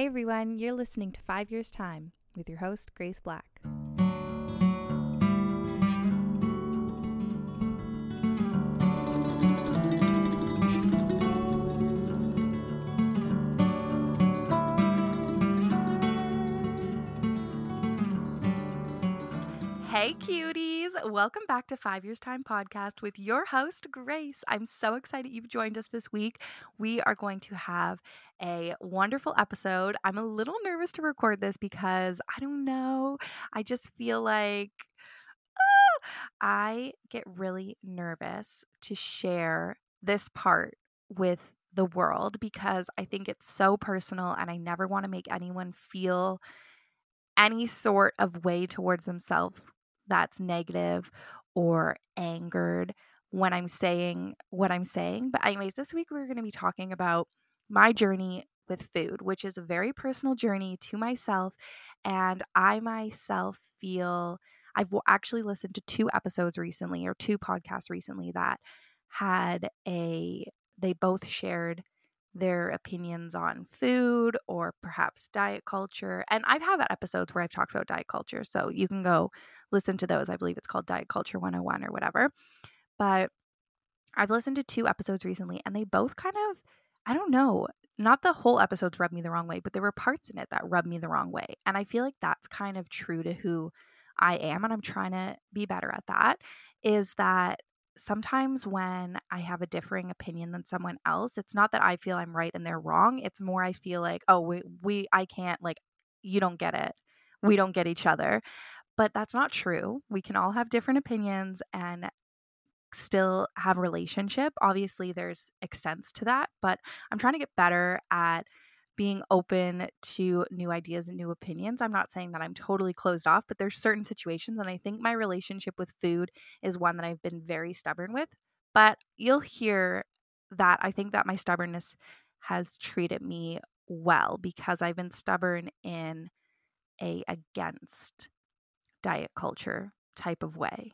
Hey everyone, you're listening to Five Years Time with your host, Grace Black. Hey, cuties. Welcome back to Five Years Time podcast with your host, Grace. I'm so excited you've joined us this week. We are going to have a wonderful episode. I'm a little nervous to record this because I don't know. I just feel like ah, I get really nervous to share this part with the world because I think it's so personal and I never want to make anyone feel any sort of way towards themselves that's negative or angered when I'm saying what I'm saying. But, anyways, this week we're going to be talking about my journey with food, which is a very personal journey to myself. And I myself feel I've actually listened to two episodes recently or two podcasts recently that had a, they both shared their opinions on food or perhaps diet culture. And I've had episodes where I've talked about diet culture. So you can go listen to those. I believe it's called Diet Culture 101 or whatever. But I've listened to two episodes recently and they both kind of, I don't know, not the whole episodes rubbed me the wrong way, but there were parts in it that rubbed me the wrong way. And I feel like that's kind of true to who I am. And I'm trying to be better at that. Is that sometimes when I have a differing opinion than someone else, it's not that I feel I'm right and they're wrong. It's more I feel like, oh, we, we I can't, like, you don't get it. We don't get each other. But that's not true. We can all have different opinions and still have relationship. Obviously, there's extents to that, but I'm trying to get better at being open to new ideas and new opinions. I'm not saying that I'm totally closed off, but there's certain situations and I think my relationship with food is one that I've been very stubborn with. But you'll hear that I think that my stubbornness has treated me well because I've been stubborn in a against diet culture type of way.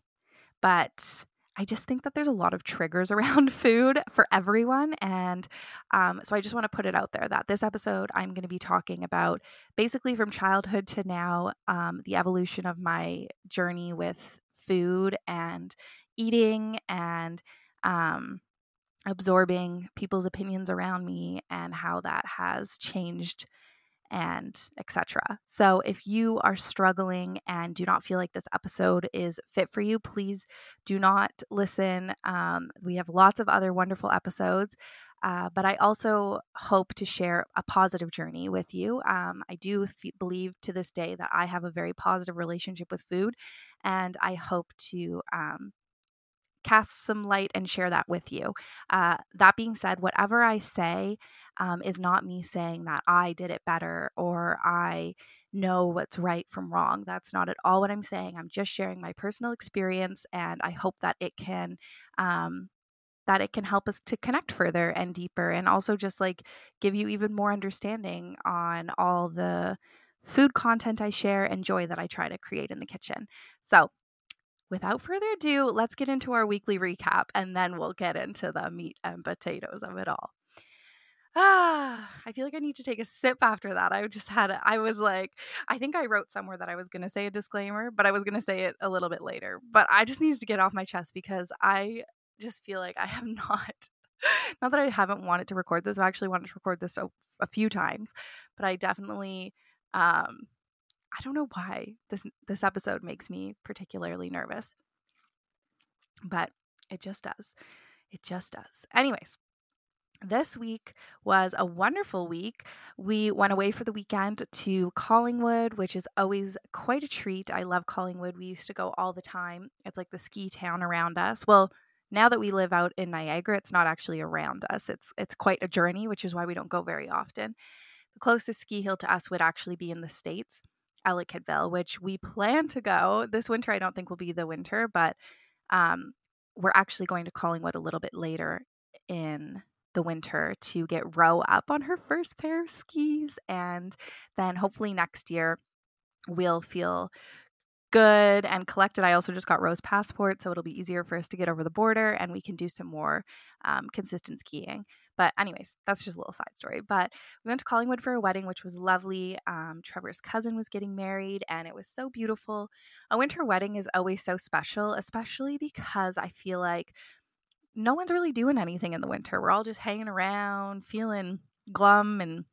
But I just think that there's a lot of triggers around food for everyone. And um, so I just want to put it out there that this episode, I'm going to be talking about basically from childhood to now, um, the evolution of my journey with food and eating and um, absorbing people's opinions around me and how that has changed and etc. So if you are struggling and do not feel like this episode is fit for you, please do not listen. Um, we have lots of other wonderful episodes. Uh, but I also hope to share a positive journey with you. Um, I do f- believe to this day that I have a very positive relationship with food, and I hope to um, cast some light and share that with you. Uh, that being said, whatever I say um, is not me saying that I did it better or I know what's right from wrong. That's not at all what I'm saying. I'm just sharing my personal experience, and I hope that it can. Um, that it can help us to connect further and deeper and also just like give you even more understanding on all the food content I share and joy that I try to create in the kitchen. So, without further ado, let's get into our weekly recap and then we'll get into the meat and potatoes of it all. Ah, I feel like I need to take a sip after that. I just had, a, I was like, I think I wrote somewhere that I was going to say a disclaimer, but I was going to say it a little bit later. But I just needed to get off my chest because I just feel like I have not, not that I haven't wanted to record this, I've actually wanted to record this a, a few times, but I definitely, um, I don't know why this this episode makes me particularly nervous. But it just does. It just does. Anyways, this week was a wonderful week. We went away for the weekend to Collingwood, which is always quite a treat. I love Collingwood. We used to go all the time. It's like the ski town around us. Well, now that we live out in Niagara, it's not actually around us. It's it's quite a journey, which is why we don't go very often. The closest ski hill to us would actually be in the States. Ellicottville, which we plan to go this winter. I don't think will be the winter, but um, we're actually going to Collingwood a little bit later in the winter to get Row up on her first pair of skis. And then hopefully next year we'll feel good and collected. I also just got Row's passport, so it'll be easier for us to get over the border and we can do some more um, consistent skiing. But, anyways, that's just a little side story. But we went to Collingwood for a wedding, which was lovely. Um, Trevor's cousin was getting married, and it was so beautiful. A winter wedding is always so special, especially because I feel like no one's really doing anything in the winter. We're all just hanging around, feeling glum, and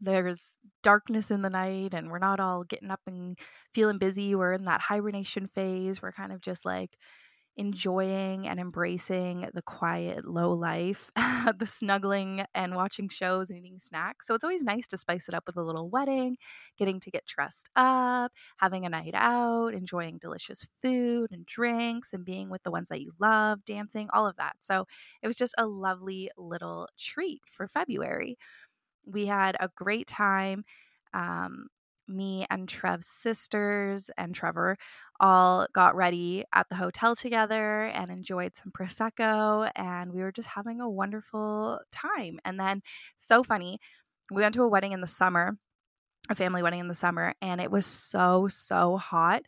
there's darkness in the night, and we're not all getting up and feeling busy. We're in that hibernation phase. We're kind of just like, enjoying and embracing the quiet, low life, the snuggling and watching shows and eating snacks. So it's always nice to spice it up with a little wedding, getting to get dressed up, having a night out, enjoying delicious food and drinks, and being with the ones that you love, dancing, all of that. So it was just a lovely little treat for February. We had a great time. Um, me and Trev's sisters and Trevor all got ready at the hotel together and enjoyed some prosecco and we were just having a wonderful time. And then so funny, we went to a wedding in the summer, a family wedding in the summer, and it was so so hot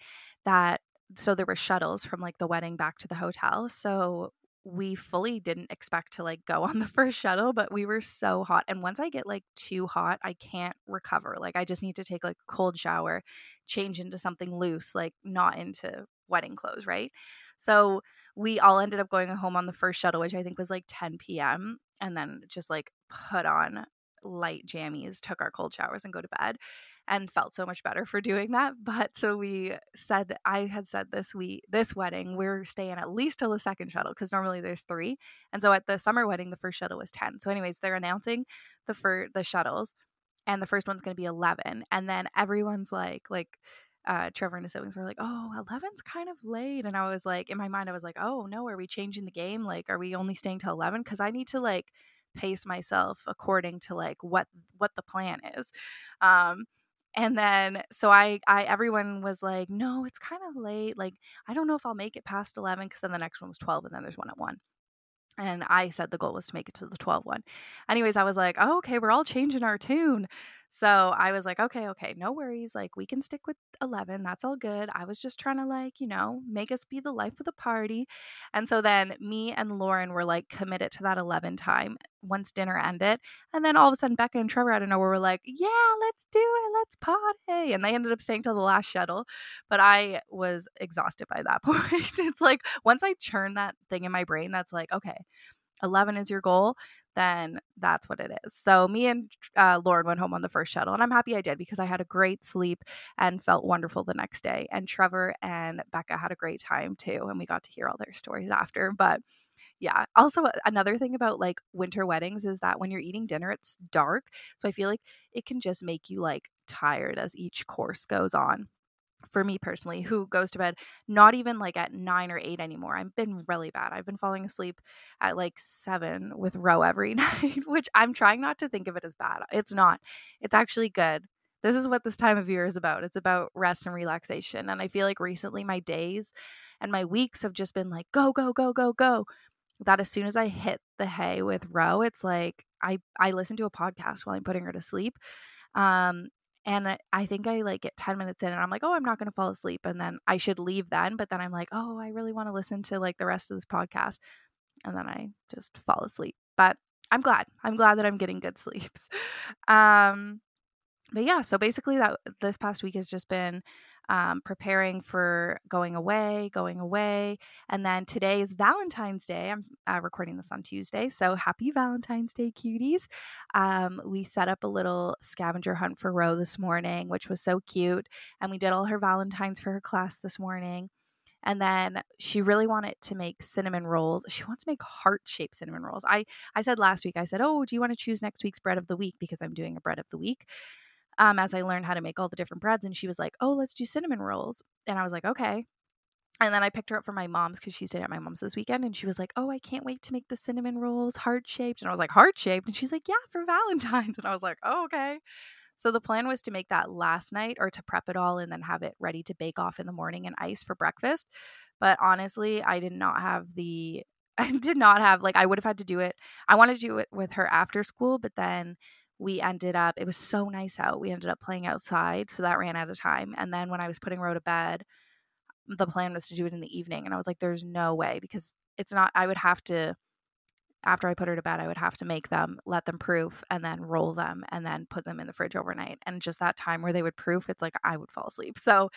that so there were shuttles from like the wedding back to the hotel. So we fully didn't expect to like go on the first shuttle, but we were so hot. And once I get like too hot, I can't recover. Like I just need to take like a cold shower, change into something loose, like not into wedding clothes, right? So we all ended up going home on the first shuttle, which I think was like 10 p.m. And then just like put on light jammies, took our cold showers, and go to bed and felt so much better for doing that. But so we said I had said this we this wedding we're staying at least till the second shuttle because normally there's three, and so at the summer wedding the first shuttle was ten. So anyways, they're announcing the for the shuttles, and the first one's going to be eleven, and then everyone's like like. Uh, Trevor and his siblings were like, "Oh, 11's kind of late," and I was like, in my mind, I was like, "Oh no, are we changing the game? Like, are we only staying till 11? Because I need to like pace myself according to like what what the plan is." Um, and then so I I everyone was like, "No, it's kind of late. Like I don't know if I'll make it past 11 cuz then the next one was 12 and then there's one at 1." And I said the goal was to make it to the 12 one. Anyways, I was like, oh, okay, we're all changing our tune. So I was like, okay, okay, no worries. Like, we can stick with 11. That's all good. I was just trying to, like, you know, make us be the life of the party. And so then me and Lauren were like committed to that 11 time once dinner ended. And then all of a sudden, Becca and Trevor out of nowhere were like, yeah, let's do it. Let's party. And they ended up staying till the last shuttle. But I was exhausted by that point. it's like once I churn that thing in my brain, that's like, okay, 11 is your goal, then that's what it is. So me and uh, Lauren went home on the first shuttle, and I'm happy I did because I had a great sleep and felt wonderful the next day. And Trevor and Becca had a great time too, and we got to hear all their stories after. But yeah. Also, another thing about like winter weddings is that when you're eating dinner, it's dark. So I feel like it can just make you like tired as each course goes on for me personally, who goes to bed not even like at nine or eight anymore. I've been really bad. I've been falling asleep at like seven with Row every night, which I'm trying not to think of it as bad. It's not, it's actually good. This is what this time of year is about. It's about rest and relaxation. And I feel like recently my days and my weeks have just been like, go, go, go, go, go. That as soon as I hit the hay with Row, it's like I, I listen to a podcast while I'm putting her to sleep. Um, and I think I like get 10 minutes in and I'm like, oh, I'm not going to fall asleep. And then I should leave then. But then I'm like, oh, I really want to listen to like the rest of this podcast. And then I just fall asleep. But I'm glad. I'm glad that I'm getting good sleeps. Um, but yeah, so basically that this past week has just been um, preparing for going away, going away. And then today is Valentine's Day. I'm uh, recording this on Tuesday. So happy Valentine's Day, cuties. Um, we set up a little scavenger hunt for Row this morning, which was so cute. And we did all her Valentines for her class this morning. And then she really wanted to make cinnamon rolls. She wants to make heart shaped cinnamon rolls. I, I said last week, I said, Oh, do you want to choose next week's bread of the week? Because I'm doing a bread of the week um, as I learned how to make all the different breads. And she was like, Oh, let's do cinnamon rolls. And I was like, Okay. And then I picked her up from my mom's because she stayed at my mom's this weekend. And she was like, Oh, I can't wait to make the cinnamon rolls heart shaped. And I was like, Heart shaped? And she's like, Yeah, for Valentine's. And I was like, Oh, okay. So the plan was to make that last night or to prep it all and then have it ready to bake off in the morning and ice for breakfast. But honestly, I did not have the I did not have like I would have had to do it. I wanted to do it with her after school, but then we ended up it was so nice out we ended up playing outside so that ran out of time and then when i was putting Row to bed the plan was to do it in the evening and i was like there's no way because it's not i would have to after I put her to bed, I would have to make them, let them proof, and then roll them and then put them in the fridge overnight. And just that time where they would proof, it's like I would fall asleep. So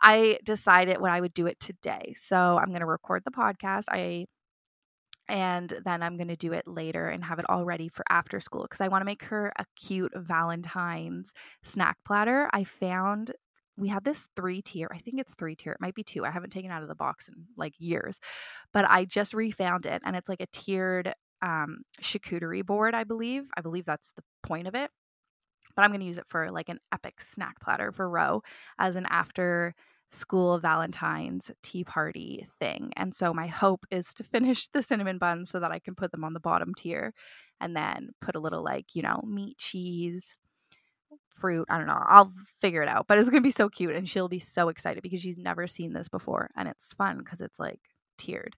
I decided what I would do it today. So I'm going to record the podcast. I and then I'm going to do it later and have it all ready for after school because I want to make her a cute Valentine's snack platter. I found we had this three tier. I think it's three tier. It might be two. I haven't taken out of the box in like years, but I just refound it and it's like a tiered um, charcuterie board, I believe. I believe that's the point of it. But I'm going to use it for like an epic snack platter for Roe as an after school Valentine's tea party thing. And so my hope is to finish the cinnamon buns so that I can put them on the bottom tier and then put a little like, you know, meat, cheese, fruit. I don't know. I'll figure it out. But it's going to be so cute and she'll be so excited because she's never seen this before and it's fun because it's like tiered.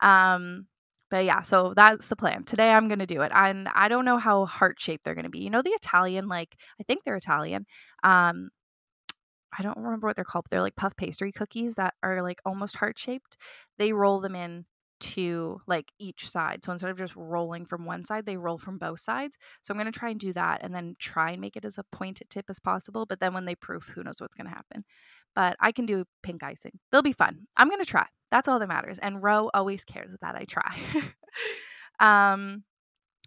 Um but yeah, so that's the plan. Today I'm going to do it. And I don't know how heart shaped they're going to be. You know the Italian like I think they're Italian. Um I don't remember what they're called. But they're like puff pastry cookies that are like almost heart shaped. They roll them in to like each side. So instead of just rolling from one side, they roll from both sides. So I'm going to try and do that and then try and make it as a pointed tip as possible. But then when they proof, who knows what's going to happen. But I can do pink icing. They'll be fun. I'm going to try. That's all that matters. And Roe always cares that I try. um,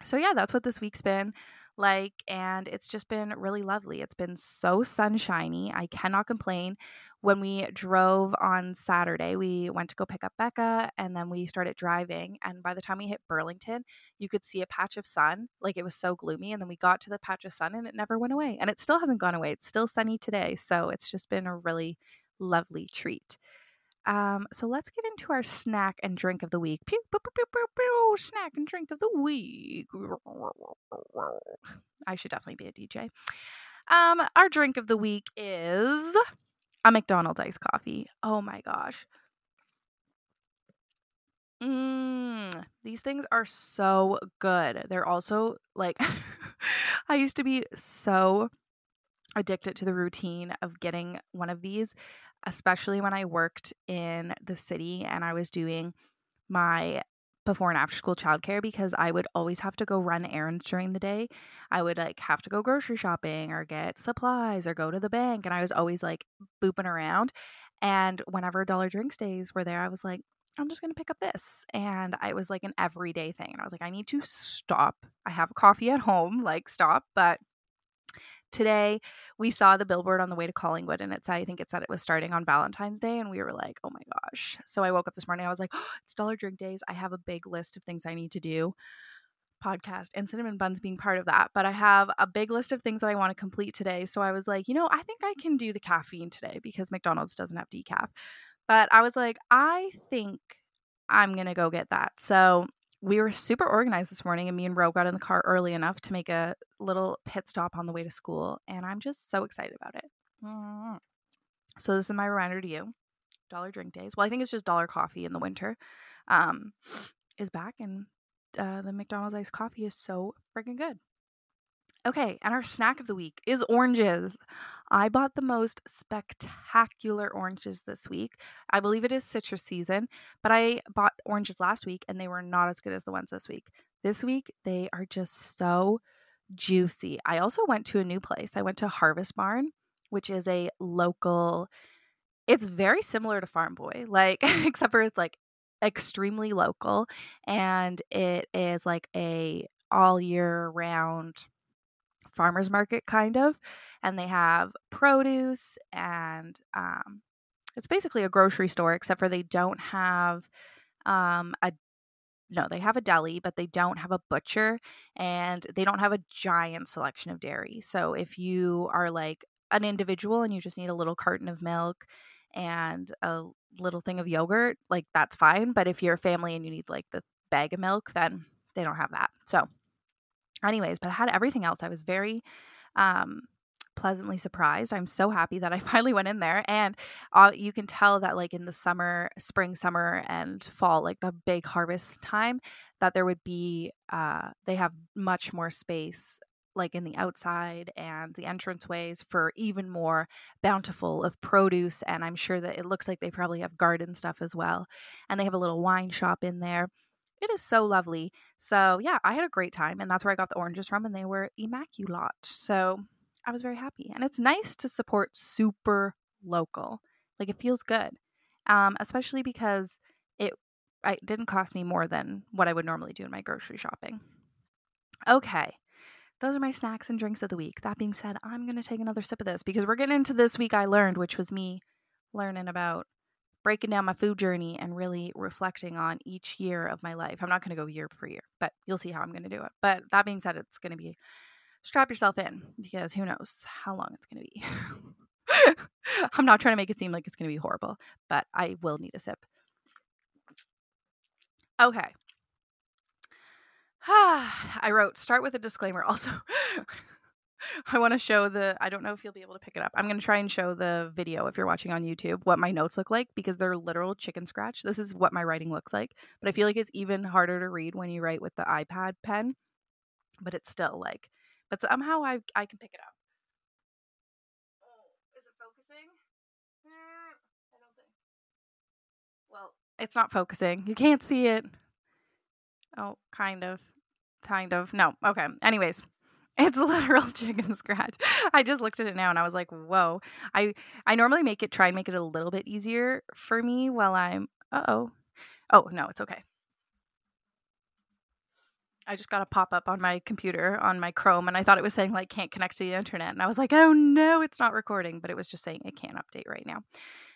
so yeah, that's what this week's been like and it's just been really lovely. It's been so sunshiny. I cannot complain. When we drove on Saturday, we went to go pick up Becca and then we started driving and by the time we hit Burlington, you could see a patch of sun. Like it was so gloomy and then we got to the patch of sun and it never went away. And it still hasn't gone away. It's still sunny today. So it's just been a really lovely treat. Um, so let's get into our snack and drink of the week. Pew, pew, pew, snack and drink of the week. I should definitely be a DJ. Um, our drink of the week is a McDonald's iced coffee. Oh my gosh. Mm, these things are so good. They're also like, I used to be so addicted to the routine of getting one of these especially when I worked in the city and I was doing my before and after school childcare because I would always have to go run errands during the day. I would like have to go grocery shopping or get supplies or go to the bank and I was always like booping around. And whenever Dollar Drinks days were there, I was like, I'm just going to pick up this. And I was like an everyday thing. And I was like, I need to stop. I have coffee at home, like stop, but today we saw the billboard on the way to Collingwood and it said, I think it said it was starting on Valentine's Day. And we were like, oh my gosh. So I woke up this morning. I was like, oh, it's dollar drink days. I have a big list of things I need to do. Podcast and cinnamon buns being part of that. But I have a big list of things that I want to complete today. So I was like, you know, I think I can do the caffeine today because McDonald's doesn't have decaf. But I was like, I think I'm to go get that. So we were super organized this morning, and me and Ro got in the car early enough to make a little pit stop on the way to school, and I'm just so excited about it. Mm-hmm. So this is my reminder to you: Dollar Drink Days. Well, I think it's just Dollar Coffee in the winter. Um, is back, and uh, the McDonald's iced coffee is so freaking good. Okay, and our snack of the week is oranges. I bought the most spectacular oranges this week. I believe it is citrus season, but I bought oranges last week and they were not as good as the ones this week. This week, they are just so juicy. I also went to a new place. I went to Harvest Barn, which is a local, it's very similar to Farm Boy, like, except for it's like extremely local and it is like a all year round farmers market kind of and they have produce and um, it's basically a grocery store except for they don't have um, a no they have a deli but they don't have a butcher and they don't have a giant selection of dairy. So if you are like an individual and you just need a little carton of milk and a little thing of yogurt like that's fine but if you're a family and you need like the bag of milk then they don't have that. So anyways, but I had everything else. I was very um, pleasantly surprised. I'm so happy that I finally went in there. And uh, you can tell that, like in the summer, spring, summer, and fall, like the big harvest time, that there would be, uh, they have much more space like in the outside and the entranceways for even more bountiful of produce and i'm sure that it looks like they probably have garden stuff as well and they have a little wine shop in there it is so lovely. So, yeah, I had a great time. And that's where I got the oranges from. And they were immaculate. So, I was very happy. And it's nice to support super local. Like, it feels good, um, especially because it, it didn't cost me more than what I would normally do in my grocery shopping. Okay. Those are my snacks and drinks of the week. That being said, I'm going to take another sip of this because we're getting into this week I learned, which was me learning about breaking down my food journey and really reflecting on each year of my life. I'm not going to go year for year, but you'll see how I'm going to do it. But that being said, it's going to be strap yourself in because who knows how long it's going to be. I'm not trying to make it seem like it's going to be horrible, but I will need a sip. Okay. I wrote start with a disclaimer. Also, I want to show the. I don't know if you'll be able to pick it up. I'm going to try and show the video if you're watching on YouTube what my notes look like because they're literal chicken scratch. This is what my writing looks like, but I feel like it's even harder to read when you write with the iPad pen. But it's still like, but somehow I I can pick it up. Oh, is it focusing? I don't think. Well, it's not focusing. You can't see it. Oh, kind of. Kind of. No. Okay. Anyways, it's a literal chicken scratch. I just looked at it now and I was like, "Whoa." I I normally make it try and make it a little bit easier for me while I'm Uh-oh. Oh, no, it's okay. I just got a pop up on my computer on my Chrome and I thought it was saying like can't connect to the internet and I was like, "Oh no, it's not recording," but it was just saying it can't update right now,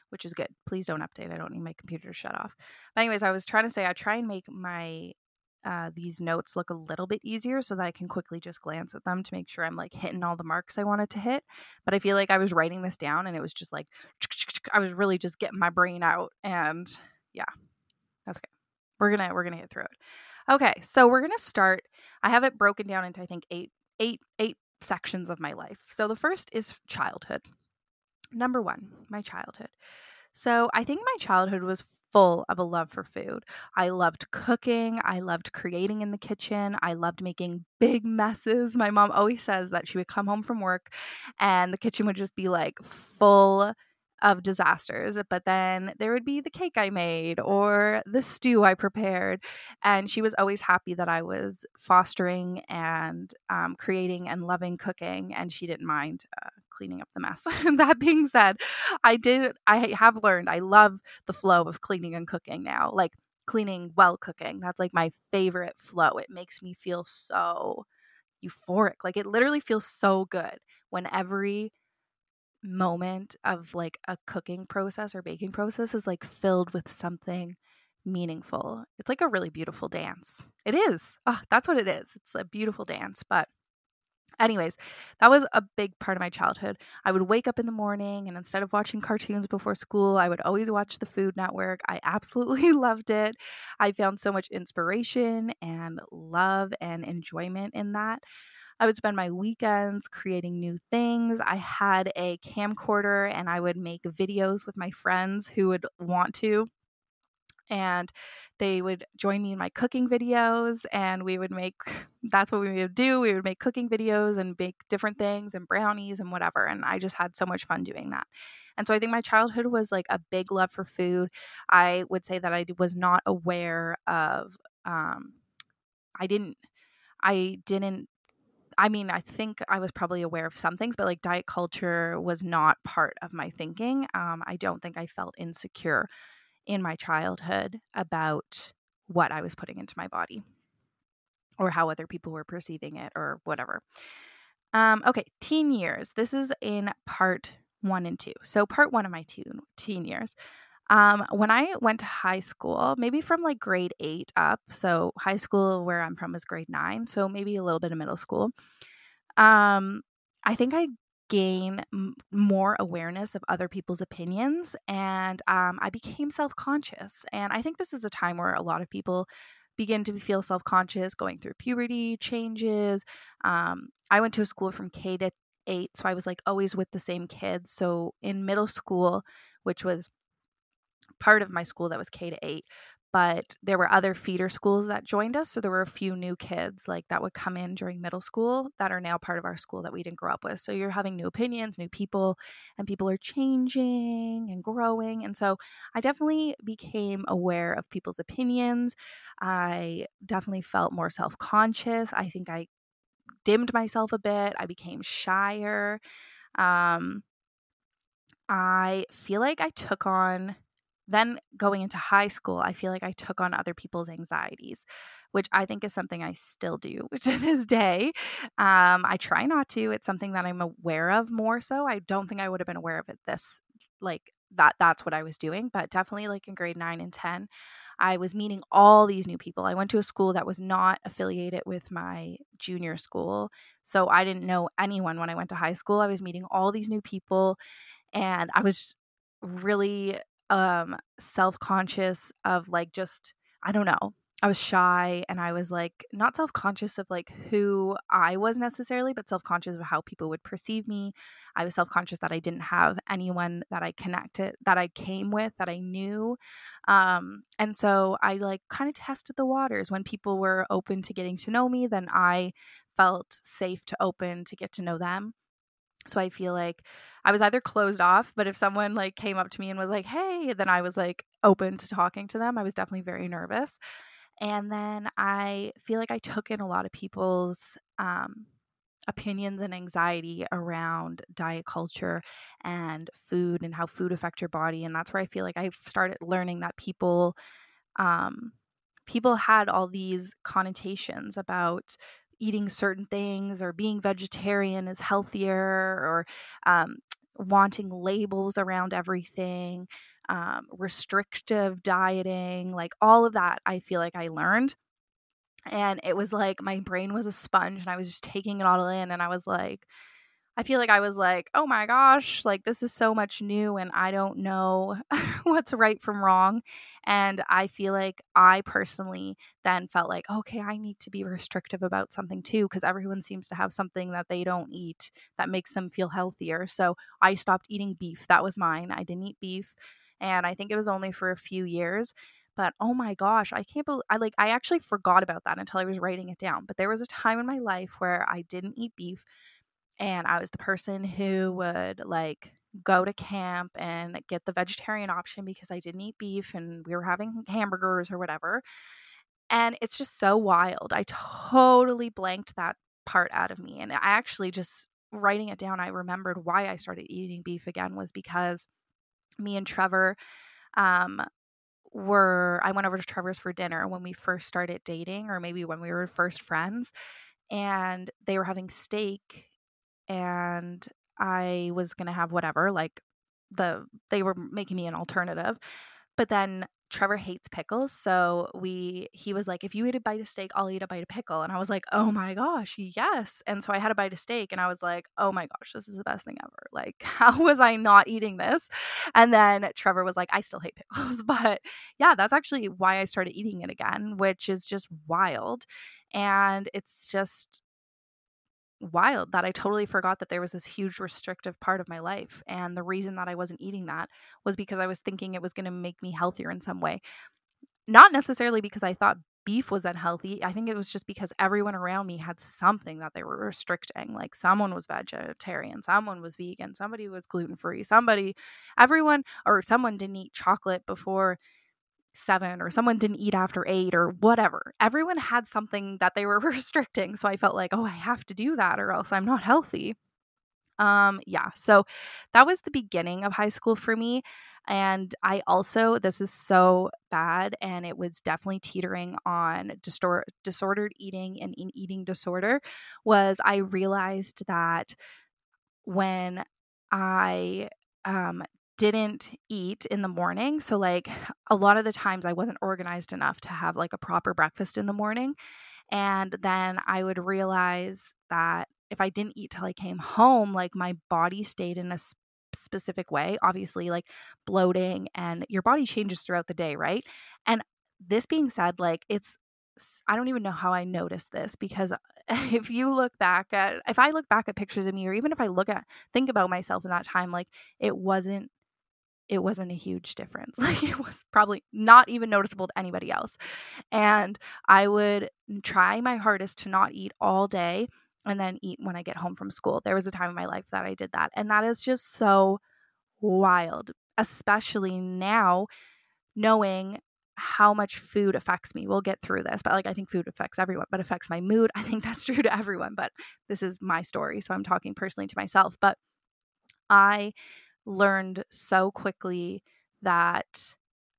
which is good. Please don't update. I don't need my computer to shut off. But anyways, I was trying to say I try and make my uh, these notes look a little bit easier so that I can quickly just glance at them to make sure I'm like hitting all the marks I wanted to hit. But I feel like I was writing this down and it was just like, I was really just getting my brain out. And yeah, that's okay. We're going to, we're going to get through it. Okay. So we're going to start. I have it broken down into, I think, eight, eight, eight sections of my life. So the first is childhood. Number one, my childhood. So I think my childhood was full of a love for food. I loved cooking. I loved creating in the kitchen. I loved making big messes. My mom always says that she would come home from work and the kitchen would just be like full of disasters. But then there would be the cake I made or the stew I prepared. And she was always happy that I was fostering and um, creating and loving cooking. And she didn't mind uh, cleaning up the mess. that being said, I did, I have learned I love the flow of cleaning and cooking now. Like cleaning while cooking. That's like my favorite flow. It makes me feel so euphoric. Like it literally feels so good when every moment of like a cooking process or baking process is like filled with something meaningful. It's like a really beautiful dance. It is. Oh, that's what it is. It's a beautiful dance. But Anyways, that was a big part of my childhood. I would wake up in the morning and instead of watching cartoons before school, I would always watch the Food Network. I absolutely loved it. I found so much inspiration and love and enjoyment in that. I would spend my weekends creating new things. I had a camcorder and I would make videos with my friends who would want to and they would join me in my cooking videos and we would make that's what we would do. We would make cooking videos and bake different things and brownies and whatever and i just had so much fun doing that. And so i think my childhood was like a big love for food. I would say that i was not aware of um i didn't i didn't I mean, I think I was probably aware of some things, but like diet culture was not part of my thinking. Um, I don't think I felt insecure in my childhood about what I was putting into my body or how other people were perceiving it or whatever. Um, okay, teen years. This is in part one and two. So, part one of my teen, teen years. Um, when I went to high school, maybe from like grade eight up, so high school where I'm from is grade nine, so maybe a little bit of middle school. Um, I think I gain m- more awareness of other people's opinions and um, i became self-conscious and i think this is a time where a lot of people begin to feel self-conscious going through puberty changes um, i went to a school from k to 8 so i was like always with the same kids so in middle school which was part of my school that was k to 8 but there were other feeder schools that joined us. So there were a few new kids like that would come in during middle school that are now part of our school that we didn't grow up with. So you're having new opinions, new people, and people are changing and growing. And so I definitely became aware of people's opinions. I definitely felt more self conscious. I think I dimmed myself a bit. I became shyer. Um, I feel like I took on then going into high school, I feel like I took on other people's anxieties, which I think is something I still do to this day. Um, I try not to. It's something that I'm aware of more so. I don't think I would have been aware of it this like that that's what I was doing, but definitely like in grade 9 and 10, I was meeting all these new people. I went to a school that was not affiliated with my junior school. So I didn't know anyone when I went to high school. I was meeting all these new people and I was really um self-conscious of like just I don't know. I was shy and I was like not self-conscious of like who I was necessarily, but self-conscious of how people would perceive me. I was self-conscious that I didn't have anyone that I connected that I came with that I knew. Um and so I like kind of tested the waters when people were open to getting to know me, then I felt safe to open to get to know them. So I feel like I was either closed off, but if someone like came up to me and was like, "Hey," then I was like open to talking to them. I was definitely very nervous. And then I feel like I took in a lot of people's um, opinions and anxiety around diet culture and food and how food affect your body. And that's where I feel like I started learning that people um, people had all these connotations about eating certain things or being vegetarian is healthier or um, wanting labels around everything, um, restrictive dieting, like all of that, I feel like I learned. And it was like my brain was a sponge and I was just taking it all in. And I was like, I feel like I was like, oh my gosh, like this is so much new and I don't know what's right from wrong. And I feel like I personally then felt like, okay, I need to be restrictive about something too, because everyone seems to have something that they don't eat that makes them feel healthier. So I stopped eating beef. That was mine. I didn't eat beef. And I think it was only for a few years but oh my gosh i can't believe i like i actually forgot about that until i was writing it down but there was a time in my life where i didn't eat beef and I was the person who would like go to camp and get the vegetarian option because I didn't eat beef and we were having hamburgers or whatever. And it's just so wild. I totally blanked that part out of me. And I actually just writing it down, I remembered why I started eating beef again was because me and Trevor um, were, I went over to Trevor's for dinner when we first started dating, or maybe when we were first friends. And they were having steak and I was going to have whatever, like the they were making me an alternative. But then Trevor hates pickles, so we he was like, if you eat a bite of steak, I'll eat a bite of pickle. And I was like, oh my gosh, yes. And so I had a bite of steak, and I was like, oh my gosh, this is the best thing ever. Like, how was I not eating this? And then Trevor was like, I still hate pickles, but yeah, that's actually why I started eating it again, which is just wild. And it's just wild that I totally forgot that there was this huge restrictive part of my life. And the reason that I wasn't eating that was because I was thinking it was going to make me healthier in some way. Not necessarily because I thought beef was unhealthy. I think it was just because everyone around me had something that they were restricting. Like someone was vegetarian, someone was vegan, somebody was gluten free, somebody, everyone, or someone didn't eat chocolate before seven or someone didn't eat after eight or whatever. Everyone had something that they were restricting. So I felt like, oh, I have to do that or else I'm not healthy. Um, yeah, so that was the beginning of high school for me. And I also, this is so bad, and it was definitely teetering on distor- disordered eating and eating disorder. Was I realized that when I um, didn't eat in the morning. So, like, a lot of the times I wasn't organized enough to have like a proper breakfast in the morning. And then I would realize that if I didn't eat till I came home, like my body stayed in a specific way. Obviously, like bloating and your body changes throughout the day, right? And this being said, like, it's I don't even know how I noticed this because if you look back at if I look back at pictures of me or even if I look at think about myself in that time like it wasn't it wasn't a huge difference. Like it was probably not even noticeable to anybody else. And I would try my hardest to not eat all day and then eat when I get home from school. There was a time in my life that I did that. And that is just so wild, especially now knowing how much food affects me. We'll get through this, but like I think food affects everyone, but affects my mood. I think that's true to everyone, but this is my story, so I'm talking personally to myself, but I learned so quickly that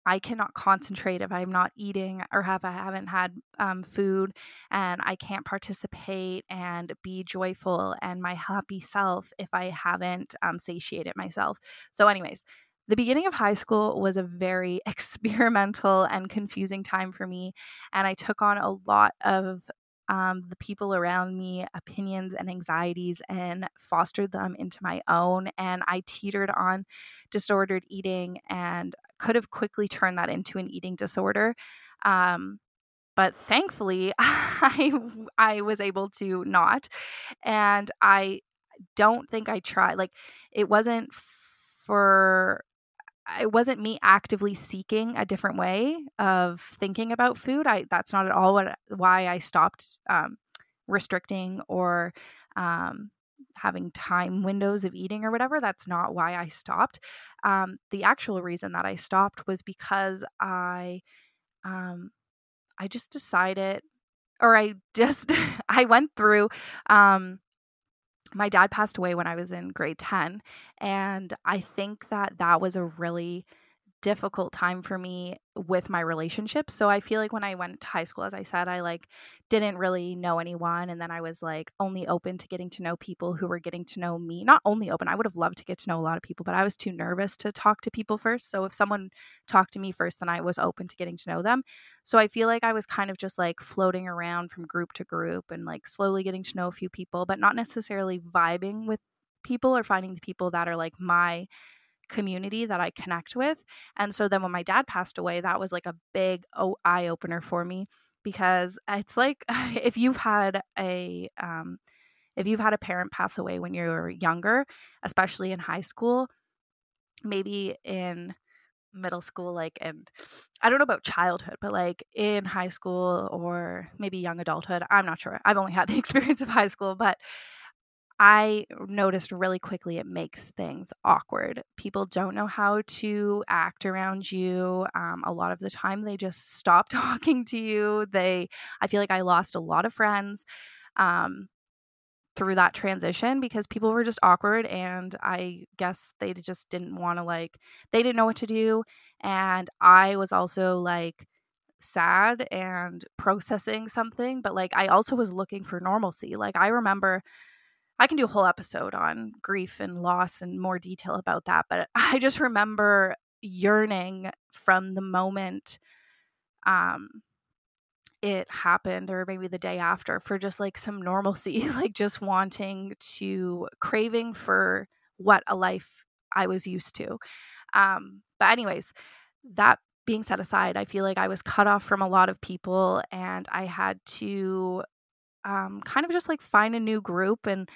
I cannot concentrate if I'm not eating or have I haven't had um, food, and I can't participate and be joyful and my happy self if I haven't um, satiated myself. So, anyways, the beginning of high school was a very experimental and confusing time for me, and I took on a lot of um, the people around me opinions and anxieties and fostered them into my own. And I teetered on disordered eating and could have quickly turned that into an eating disorder. Um, but thankfully, I I was able to not, and I don't think I tried. Like it wasn't for it wasn't me actively seeking a different way of thinking about food. I that's not at all what why I stopped um, restricting or um, having time windows of eating or whatever. That's not why I stopped. Um, the actual reason that I stopped was because I um, I just decided, or I just I went through um, my dad passed away when I was in grade 10. And I think that that was a really difficult time for me with my relationships. So I feel like when I went to high school, as I said, I like didn't really know anyone. And then I was like only open to getting to know people who were getting to know me. Not only open, I would have loved to get to know a lot of people, but I was too nervous to talk to people first. So if someone talked to me first, then I was open to getting to know them. So I feel like I was kind of just like floating around from group to group and like slowly getting to know a few people, but not necessarily vibing with people or finding the people that are like my community that I connect with. And so then when my dad passed away, that was like a big oh, eye opener for me because it's like if you've had a um, if you've had a parent pass away when you're younger, especially in high school, maybe in middle school like and I don't know about childhood, but like in high school or maybe young adulthood, I'm not sure. I've only had the experience of high school, but I noticed really quickly it makes things awkward. People don't know how to act around you. Um, a lot of the time, they just stop talking to you. They, I feel like I lost a lot of friends um, through that transition because people were just awkward, and I guess they just didn't want to like, they didn't know what to do, and I was also like sad and processing something, but like I also was looking for normalcy. Like I remember I can do a whole episode on grief and loss and more detail about that. But I just remember yearning from the moment um, it happened, or maybe the day after, for just like some normalcy, like just wanting to, craving for what a life I was used to. Um, but, anyways, that being set aside, I feel like I was cut off from a lot of people and I had to um, kind of just like find a new group and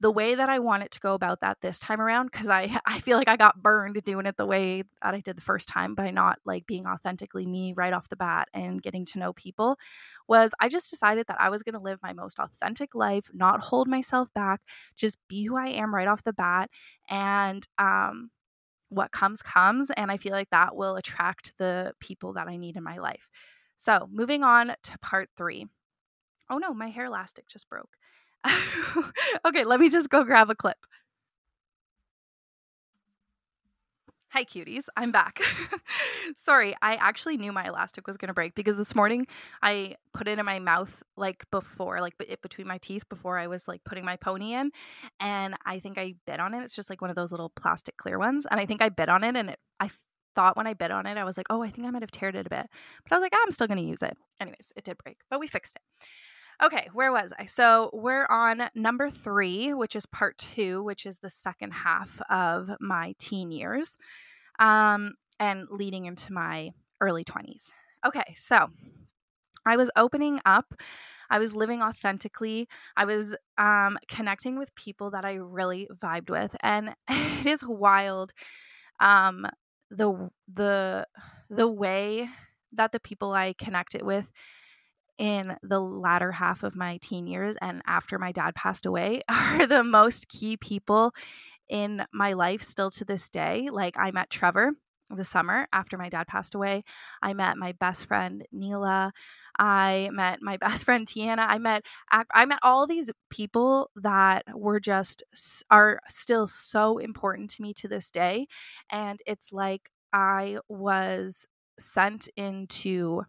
the way that I wanted to go about that this time around because I I feel like I got burned doing it the way that I did the first time by not like being authentically me right off the bat and getting to know people was I just decided that I was going to live my most authentic life, not hold myself back, just be who I am right off the bat and um what comes comes and I feel like that will attract the people that I need in my life. So, moving on to part 3. Oh no, my hair elastic just broke. okay, let me just go grab a clip. Hi, cuties. I'm back. Sorry, I actually knew my elastic was going to break because this morning I put it in my mouth like before, like it between my teeth before I was like putting my pony in. And I think I bit on it. It's just like one of those little plastic clear ones. And I think I bit on it and it, I thought when I bit on it, I was like, oh, I think I might have teared it a bit. But I was like, oh, I'm still going to use it. Anyways, it did break, but we fixed it. Okay, where was I? So we're on number three, which is part two, which is the second half of my teen years um, and leading into my early 20s. Okay, so I was opening up. I was living authentically. I was um, connecting with people that I really vibed with. And it is wild um, the the the way that the people I connected with in the latter half of my teen years and after my dad passed away are the most key people in my life still to this day. Like I met Trevor the summer after my dad passed away. I met my best friend Neela. I met my best friend Tiana. I met I met all these people that were just are still so important to me to this day and it's like I was sent into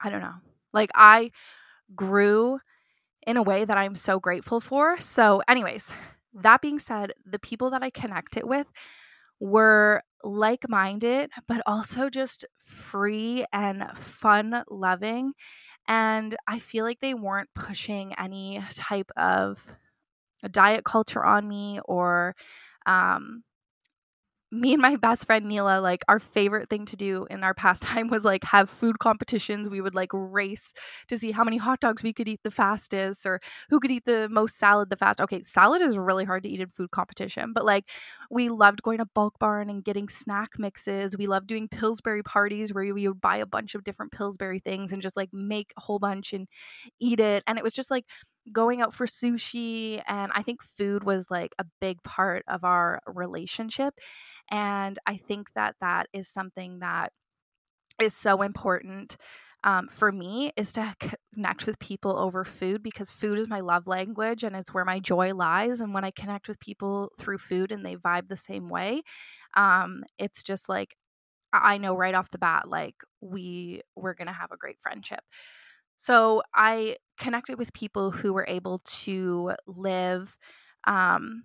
I don't know. Like I grew in a way that I'm so grateful for. So anyways, that being said, the people that I connected with were like minded, but also just free and fun loving. And I feel like they weren't pushing any type of diet culture on me or um, me and my best friend Neela, like our favorite thing to do in our pastime was like have food competitions. We would like race to see how many hot dogs we could eat the fastest or who could eat the most salad the fast. Okay, salad is really hard to eat in food competition, but like we loved going to Bulk Barn and getting snack mixes. We loved doing Pillsbury parties where we would buy a bunch of different Pillsbury things and just like make a whole bunch and eat it. And it was just like going out for sushi and i think food was like a big part of our relationship and i think that that is something that is so important um, for me is to connect with people over food because food is my love language and it's where my joy lies and when i connect with people through food and they vibe the same way um, it's just like i know right off the bat like we we're gonna have a great friendship so I connected with people who were able to live um,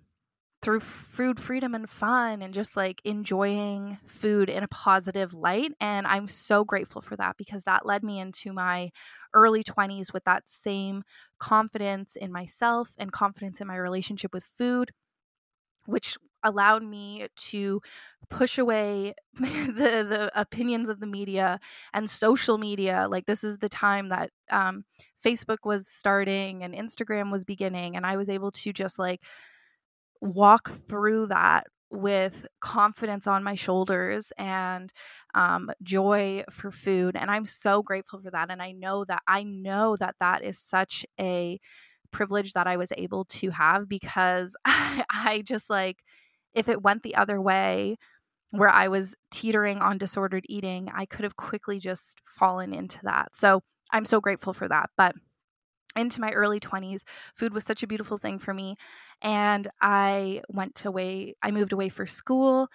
through food freedom and fun and just like enjoying food in a positive light. And I'm so grateful for that because that led me into my early 20s with that same confidence in myself and confidence in my relationship with food, which allowed me to push away the the opinions of the media and social media like this is the time that um, facebook was starting and instagram was beginning and i was able to just like walk through that with confidence on my shoulders and um, joy for food and i'm so grateful for that and i know that i know that that is such a privilege that i was able to have because I, I just like if it went the other way, where I was teetering on disordered eating, I could have quickly just fallen into that. So I'm so grateful for that. But into my early 20s, food was such a beautiful thing for me. And I went away, I moved away for school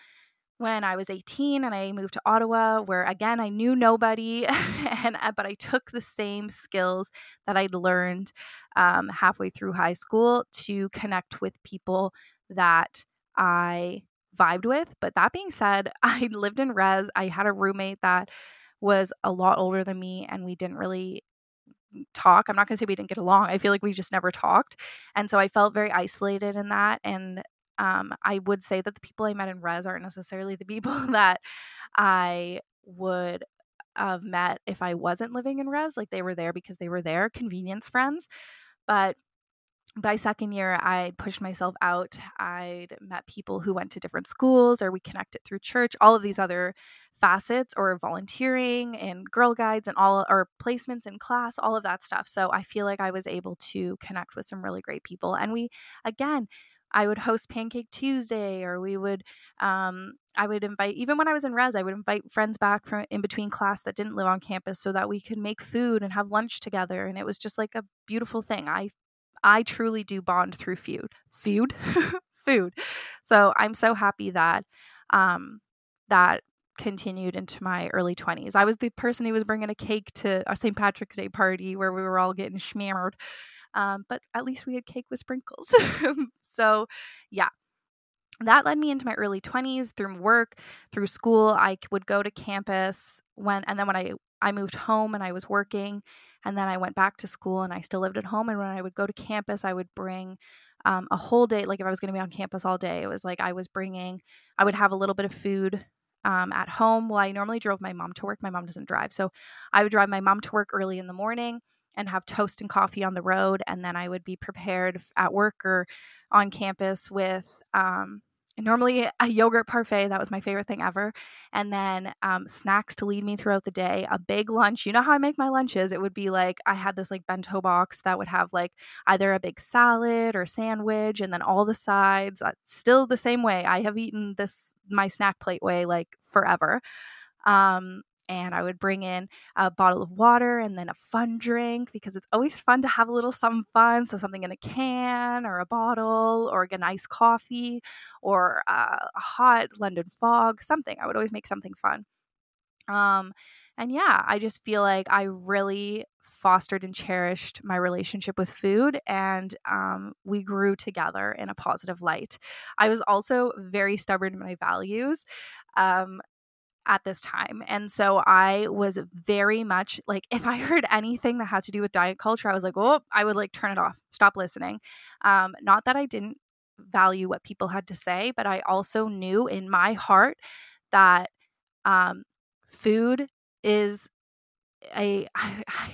when I was 18 and I moved to Ottawa where again I knew nobody and uh, but I took the same skills that I'd learned um, halfway through high school to connect with people that I vibed with. But that being said, I lived in res. I had a roommate that was a lot older than me, and we didn't really talk. I'm not going to say we didn't get along. I feel like we just never talked. And so I felt very isolated in that. And um, I would say that the people I met in res aren't necessarily the people that I would have met if I wasn't living in res. Like they were there because they were there, convenience friends. But by second year, I pushed myself out. I'd met people who went to different schools or we connected through church, all of these other facets or volunteering and girl guides and all or placements in class, all of that stuff. So I feel like I was able to connect with some really great people. And we, again, I would host Pancake Tuesday, or we would, um, I would invite, even when I was in res, I would invite friends back from in between class that didn't live on campus so that we could make food and have lunch together. And it was just like a beautiful thing. I I truly do bond through food. Food? food. So I'm so happy that um, that continued into my early 20s. I was the person who was bringing a cake to a St. Patrick's Day party where we were all getting schmammered. Um, but at least we had cake with sprinkles. so, yeah, that led me into my early 20s through work, through school. I would go to campus when, and then when I I moved home and I was working, and then I went back to school and I still lived at home. And when I would go to campus, I would bring um, a whole day. Like if I was going to be on campus all day, it was like I was bringing. I would have a little bit of food um, at home. Well, I normally drove my mom to work. My mom doesn't drive, so I would drive my mom to work early in the morning and have toast and coffee on the road, and then I would be prepared at work or on campus with um, normally a yogurt parfait that was my favorite thing ever. And then um, snacks to lead me throughout the day a big lunch. You know how i make my lunches? It would be like i had this like bento box that would have like either a big salad or sandwich and then all the sides uh, still the same way. I have eaten this my snack plate way like forever. Um, and I would bring in a bottle of water and then a fun drink because it's always fun to have a little some fun. So something in a can or a bottle or a nice coffee or uh, a hot London fog, something. I would always make something fun. Um, and yeah, I just feel like I really fostered and cherished my relationship with food and um, we grew together in a positive light. I was also very stubborn in my values. Um, at this time. And so I was very much like, if I heard anything that had to do with diet culture, I was like, oh, I would like turn it off, stop listening. Um, not that I didn't value what people had to say, but I also knew in my heart that um, food is a I, I,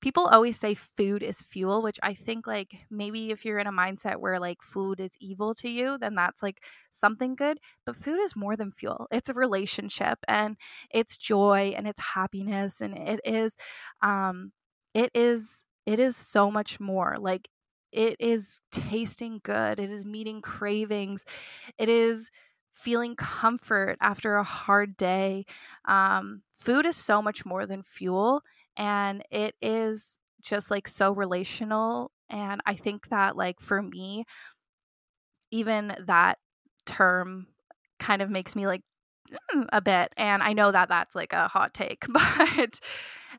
people always say food is fuel which i think like maybe if you're in a mindset where like food is evil to you then that's like something good but food is more than fuel. It's a relationship and it's joy and it's happiness and it is um it is it is so much more. Like it is tasting good it is meeting cravings it is feeling comfort after a hard day. Um, food is so much more than fuel, and it is just like so relational. And I think that, like, for me, even that term kind of makes me like mm, a bit. And I know that that's like a hot take, but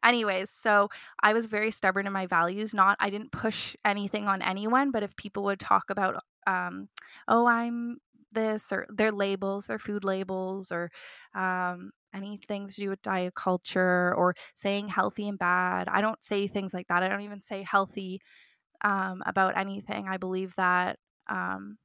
anyways, so I was very stubborn in my values. Not, I didn't push anything on anyone, but if people would talk about, um, oh, I'm this or their labels, their food labels, or um, anything to do with diet culture or saying healthy and bad. I don't say things like that. I don't even say healthy um, about anything. I believe that. Um,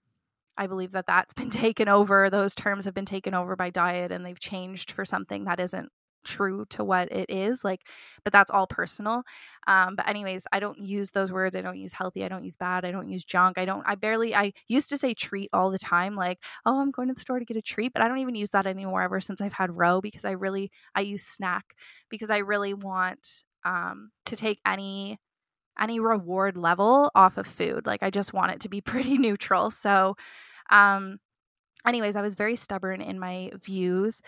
I believe that that's been taken over. Those terms have been taken over by diet and they've changed for something that isn't true to what it is like but that's all personal um but anyways i don't use those words i don't use healthy i don't use bad i don't use junk i don't i barely i used to say treat all the time like oh i'm going to the store to get a treat but i don't even use that anymore ever since i've had Ro because i really i use snack because i really want um to take any any reward level off of food like i just want it to be pretty neutral so um anyways i was very stubborn in my views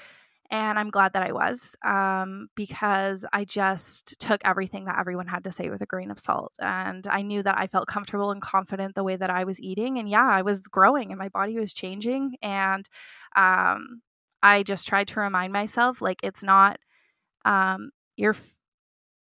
and I'm glad that I was um, because I just took everything that everyone had to say with a grain of salt. And I knew that I felt comfortable and confident the way that I was eating. And yeah, I was growing and my body was changing. And um, I just tried to remind myself like, it's not, um, you're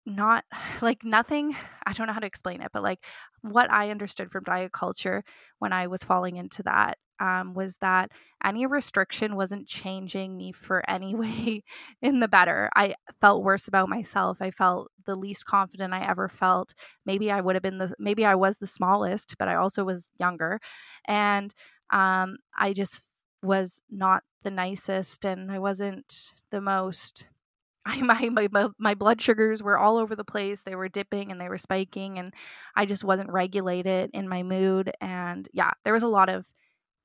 not like nothing. I don't know how to explain it, but like what I understood from diet culture when I was falling into that um, was that any restriction wasn't changing me for any way in the better. I felt worse about myself. I felt the least confident I ever felt. Maybe I would have been the, maybe I was the smallest, but I also was younger. And um, I just was not the nicest and I wasn't the most I, my, my my blood sugars were all over the place. They were dipping and they were spiking, and I just wasn't regulated in my mood. And yeah, there was a lot of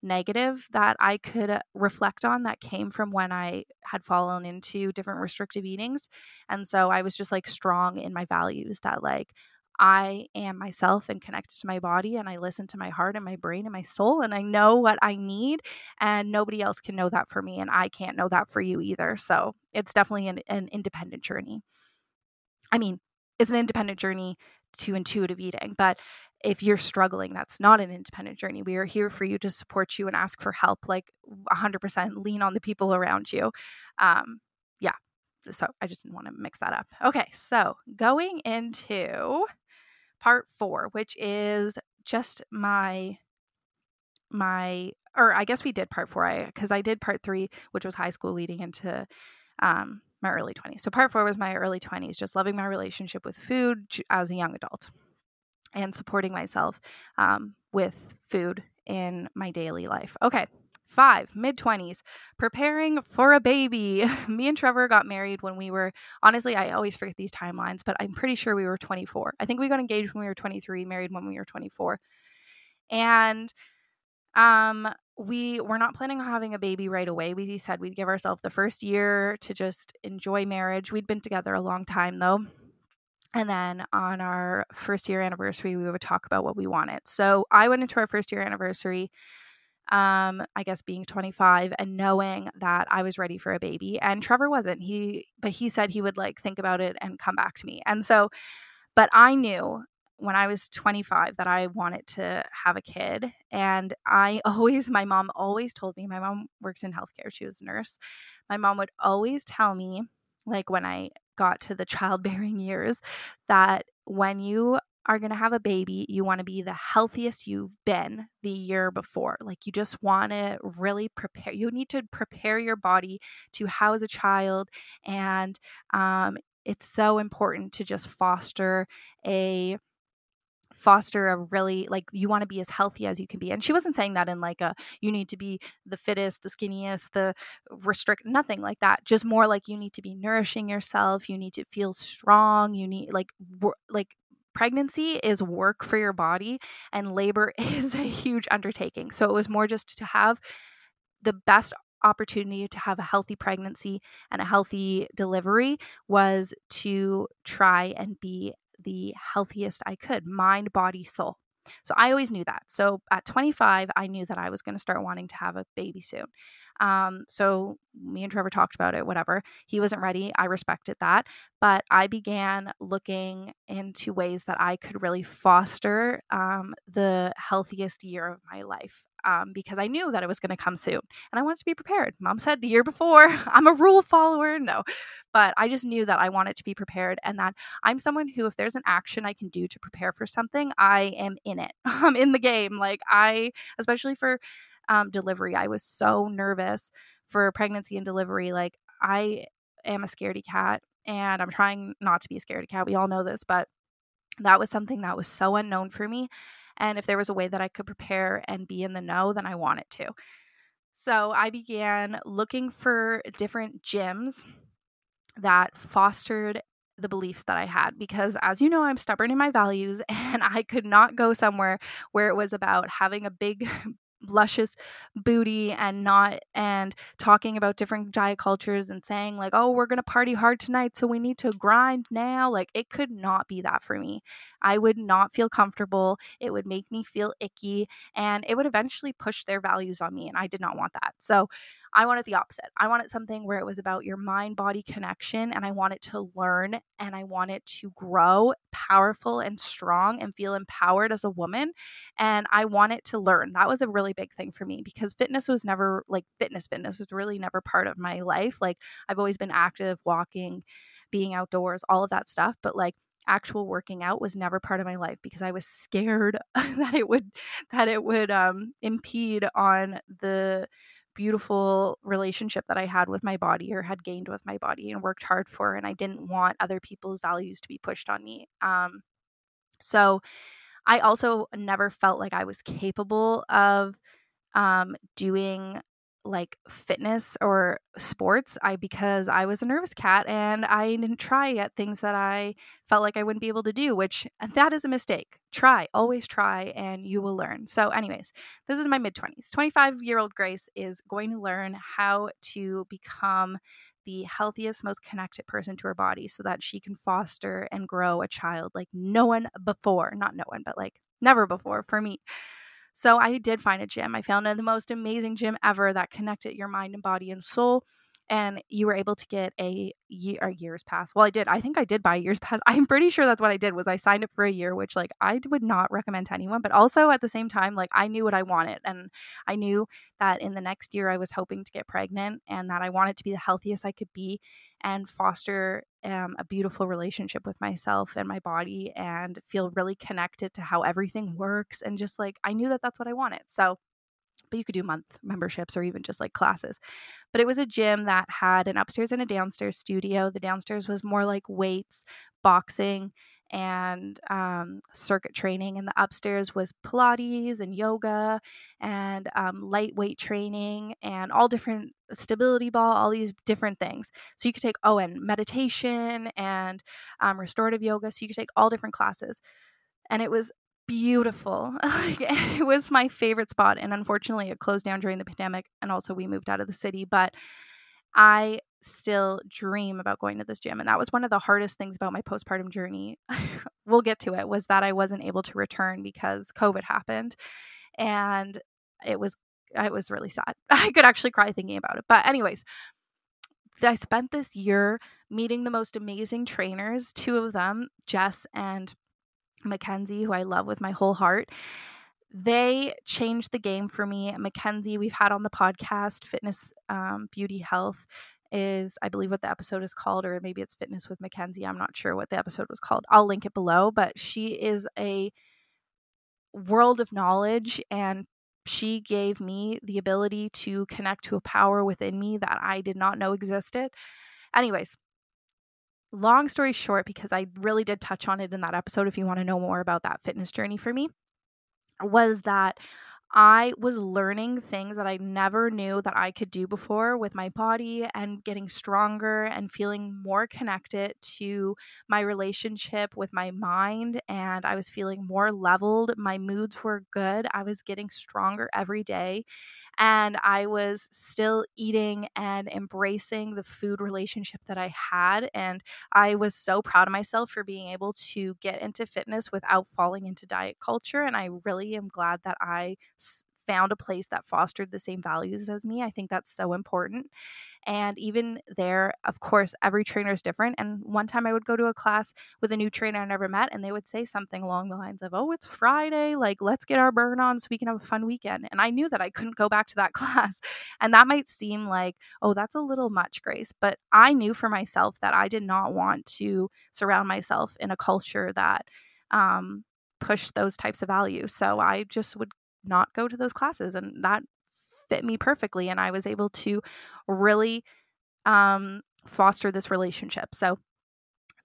negative that I could uh, reflect on that came from when I had fallen into different restrictive eatings. And so I was just like strong in my values that like I am myself and connected to my body and I listen to my heart and my brain and my soul and I know what I need and nobody else can know that for me and I can't know that for you either. So it's definitely an, an independent journey. I mean, it's an independent journey to intuitive eating, but if you're struggling, that's not an independent journey. We are here for you to support you and ask for help, like 100% lean on the people around you. Um, yeah. So I just didn't want to mix that up. Okay. So going into part four, which is just my, my, or I guess we did part four, I, cause I did part three, which was high school leading into, um, my early 20s. So part four was my early 20s, just loving my relationship with food as a young adult and supporting myself um, with food in my daily life. Okay. Five, mid 20s, preparing for a baby. Me and Trevor got married when we were, honestly, I always forget these timelines, but I'm pretty sure we were 24. I think we got engaged when we were 23, married when we were 24. And Um, we were not planning on having a baby right away. We said we'd give ourselves the first year to just enjoy marriage. We'd been together a long time though. And then on our first year anniversary, we would talk about what we wanted. So I went into our first year anniversary, um, I guess being 25 and knowing that I was ready for a baby. And Trevor wasn't. He, but he said he would like think about it and come back to me. And so, but I knew when I was 25 that I wanted to have a kid. And I always, my mom always told me, my mom works in healthcare, she was a nurse. My mom would always tell me, like when I got to the childbearing years, that when you are going to have a baby, you want to be the healthiest you've been the year before. Like you just want to really prepare. You need to prepare your body to house a child. And um, it's so important to just foster a foster a really like you want to be as healthy as you can be and she wasn't saying that in like a you need to be the fittest the skinniest the restrict nothing like that just more like you need to be nourishing yourself you need to feel strong you need like like pregnancy is work for your body and labor is a huge undertaking. So it was more just to have the best opportunity to have a healthy pregnancy and a healthy delivery was to try and be the healthiest I could mind, body, soul. So I always knew that. So at 25, I knew that I was going to start wanting to have a baby soon. Um, so me and Trevor talked about it, whatever. He wasn't ready. I respected that. But I began looking into ways that I could really foster um, the healthiest year of my life um, because I knew that it was going to come soon and I wanted to be prepared. Mom said the year before, I'm a rule follower. No, but I just knew that I wanted to be prepared and that I'm someone who, if there's an action I can do to prepare for something, I am in it. I'm in the game. Like, I, especially for um, delivery, I was so nervous for pregnancy and delivery. Like, I am a scaredy cat and I'm trying not to be a scaredy cat. We all know this, but that was something that was so unknown for me and if there was a way that I could prepare and be in the know, then I wanted to. So I began looking for different gyms that fostered the beliefs that I had because as you know I'm stubborn in my values and I could not go somewhere where it was about having a big luscious booty and not and talking about different diet cultures and saying like oh we're going to party hard tonight so we need to grind now like it could not be that for me. I would not feel comfortable. It would make me feel icky and it would eventually push their values on me and i did not want that. So I wanted the opposite. I wanted something where it was about your mind body connection and I wanted to learn and I wanted to grow powerful and strong and feel empowered as a woman. And I wanted to learn. That was a really big thing for me because fitness was never like fitness, fitness was really never part of my life. Like I've always been active, walking, being outdoors, all of that stuff. But like, actual working out was never part of my life because I was scared that it would that it would um impede on the beautiful relationship that I had with my body or had gained with my body and worked hard for. And I didn't want other people's values to be pushed on me. Um, so I also never felt like I was capable of um, doing like fitness or sports i because i was a nervous cat and i didn't try at things that i felt like i wouldn't be able to do which that is a mistake. Try always try and you will learn. So anyways this is my mid 20s 25 year old grace is going to learn how to become the healthiest most connected person to her body so that she can foster and grow a child like no one before not no one but like never before for me so I did find a gym. I found the most amazing gym ever that connected your mind and body and soul and you were able to get a year year's pass. Well, I did. I think I did buy a year's pass. I'm pretty sure that's what I did was I signed up for a year, which like I would not recommend to anyone, but also at the same time like I knew what I wanted and I knew that in the next year I was hoping to get pregnant and that I wanted to be the healthiest I could be and foster um, a beautiful relationship with myself and my body and feel really connected to how everything works and just like I knew that that's what I wanted. So but you could do month memberships or even just like classes. But it was a gym that had an upstairs and a downstairs studio. The downstairs was more like weights, boxing, and um, circuit training. And the upstairs was Pilates and yoga and um, lightweight training and all different stability ball, all these different things. So you could take, oh, and meditation and um, restorative yoga. So you could take all different classes. And it was beautiful. it was my favorite spot. And unfortunately, it closed down during the pandemic. And also, we moved out of the city. But I still dream about going to this gym. And that was one of the hardest things about my postpartum journey. we'll get to it, was that I wasn't able to return because COVID happened. And it was it was really sad. I could actually cry thinking about it. But anyways, I spent this year meeting the most amazing trainers, two of them, Jess and Mackenzie, who I love with my whole heart. They changed the game for me. Mackenzie, we've had on the podcast, Fitness, um, Beauty, Health is, I believe, what the episode is called, or maybe it's Fitness with Mackenzie. I'm not sure what the episode was called. I'll link it below, but she is a world of knowledge and she gave me the ability to connect to a power within me that I did not know existed. Anyways, long story short, because I really did touch on it in that episode, if you want to know more about that fitness journey for me, was that I was learning things that I never knew that I could do before with my body and getting stronger and feeling more connected to my relationship with my mind. And I was feeling more leveled. My moods were good. I was getting stronger every day and I was still eating and embracing the food relationship that I had. And I was so proud of myself for being able to get into fitness without falling into diet culture. And I really am glad that I found a place that fostered the same values as me. I think that's so important. And even there, of course, every trainer is different. And one time I would go to a class with a new trainer I never met, and they would say something along the lines of, Oh, it's Friday. Like, let's get our burn on so we can have a fun weekend. And I knew that I couldn't go back to that class. And that might seem like, Oh, that's a little much, Grace. But I knew for myself that I did not want to surround myself in a culture that, um, those types of values. So I just would not go to those classes and that fit me perfectly and I was able to really um, foster this relationship. So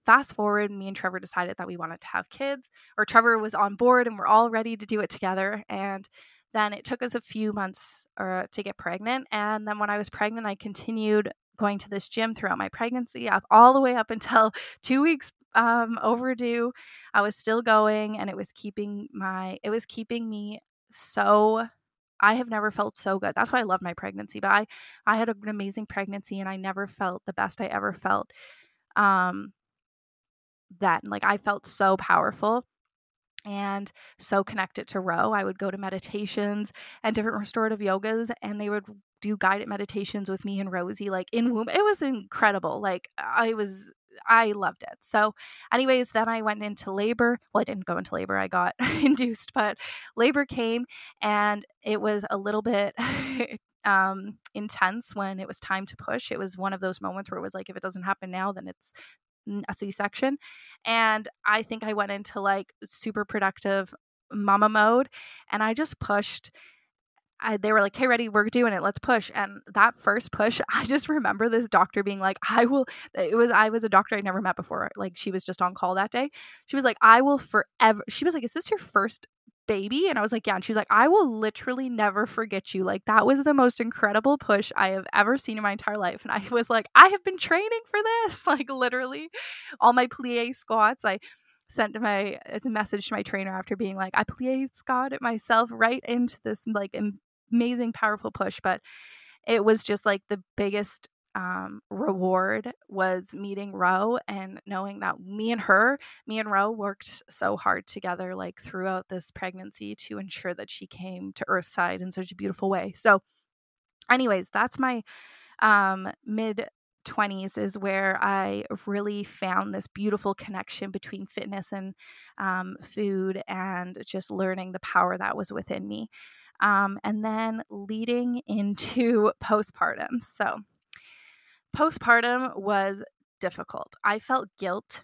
fast forward, me and Trevor decided that we wanted to have kids, or Trevor was on board and we're all ready to do it together. And then it took us a few months uh, to get pregnant. And then when I was pregnant, I continued going to this gym throughout my pregnancy, up all the way up until two weeks um, overdue. I was still going, and it was keeping my it was keeping me so I have never felt so good. That's why I love my pregnancy. But I, I had an amazing pregnancy and I never felt the best I ever felt. Um, then like I felt so powerful and so connected to Ro. I would go to meditations and different restorative yogas, and they would do guided meditations with me and Rosie, like in womb. It was incredible. Like I was I loved it. So, anyways, then I went into labor. Well, I didn't go into labor, I got induced, but labor came and it was a little bit um, intense when it was time to push. It was one of those moments where it was like, if it doesn't happen now, then it's a C section. And I think I went into like super productive mama mode and I just pushed I, they were like, "Hey, ready? We're doing it. Let's push." And that first push, I just remember this doctor being like, "I will." It was I was a doctor I never met before. Like she was just on call that day. She was like, "I will forever." She was like, "Is this your first baby?" And I was like, "Yeah." And she was like, "I will literally never forget you. Like that was the most incredible push I have ever seen in my entire life." And I was like, "I have been training for this. Like literally, all my plie squats. I." sent my a message to my trainer after being like, I plie squat it myself right into this like amazing, powerful push. But it was just like the biggest um, reward was meeting Ro and knowing that me and her, me and Ro worked so hard together, like throughout this pregnancy to ensure that she came to Earthside in such a beautiful way. So, anyways, that's my um, mid 20s is where I really found this beautiful connection between fitness and um, food and just learning the power that was within me um, and then leading into postpartum. So, postpartum was difficult. I felt guilt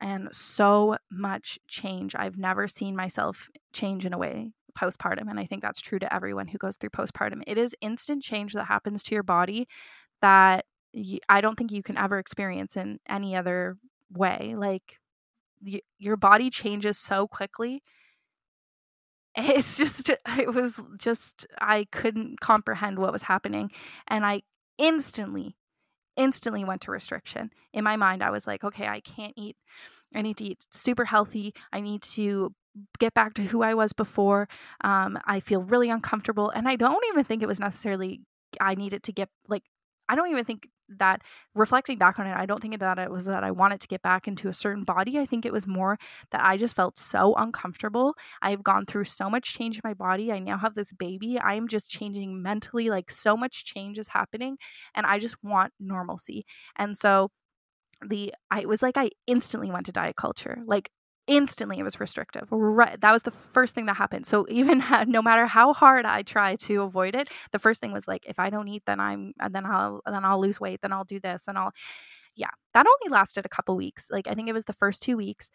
and so much change. I've never seen myself change in a way postpartum. And I think that's true to everyone who goes through postpartum. It is instant change that happens to your body that I don't think you can ever experience in any other way. Like, your body changes so quickly it's just it was just i couldn't comprehend what was happening and i instantly instantly went to restriction in my mind i was like okay i can't eat i need to eat super healthy i need to get back to who I was before. Um, I feel really uncomfortable. And I don't even think it was necessarily I needed to get like I don't even think that reflecting back on it, I don't think that it was that I wanted to get back into a certain body. I think it was more that I just felt so uncomfortable. I've gone through so much change in my body. I now have this baby. I'm just changing mentally, like so much change is happening, and I just want normalcy. And so the I was like I instantly went to diet culture. Like instantly it was restrictive. Right that was the first thing that happened. So even no matter how hard i try to avoid it the first thing was like if i don't eat then i'm then i'll then i'll lose weight then i'll do this and i'll yeah. That only lasted a couple weeks. Like i think it was the first two weeks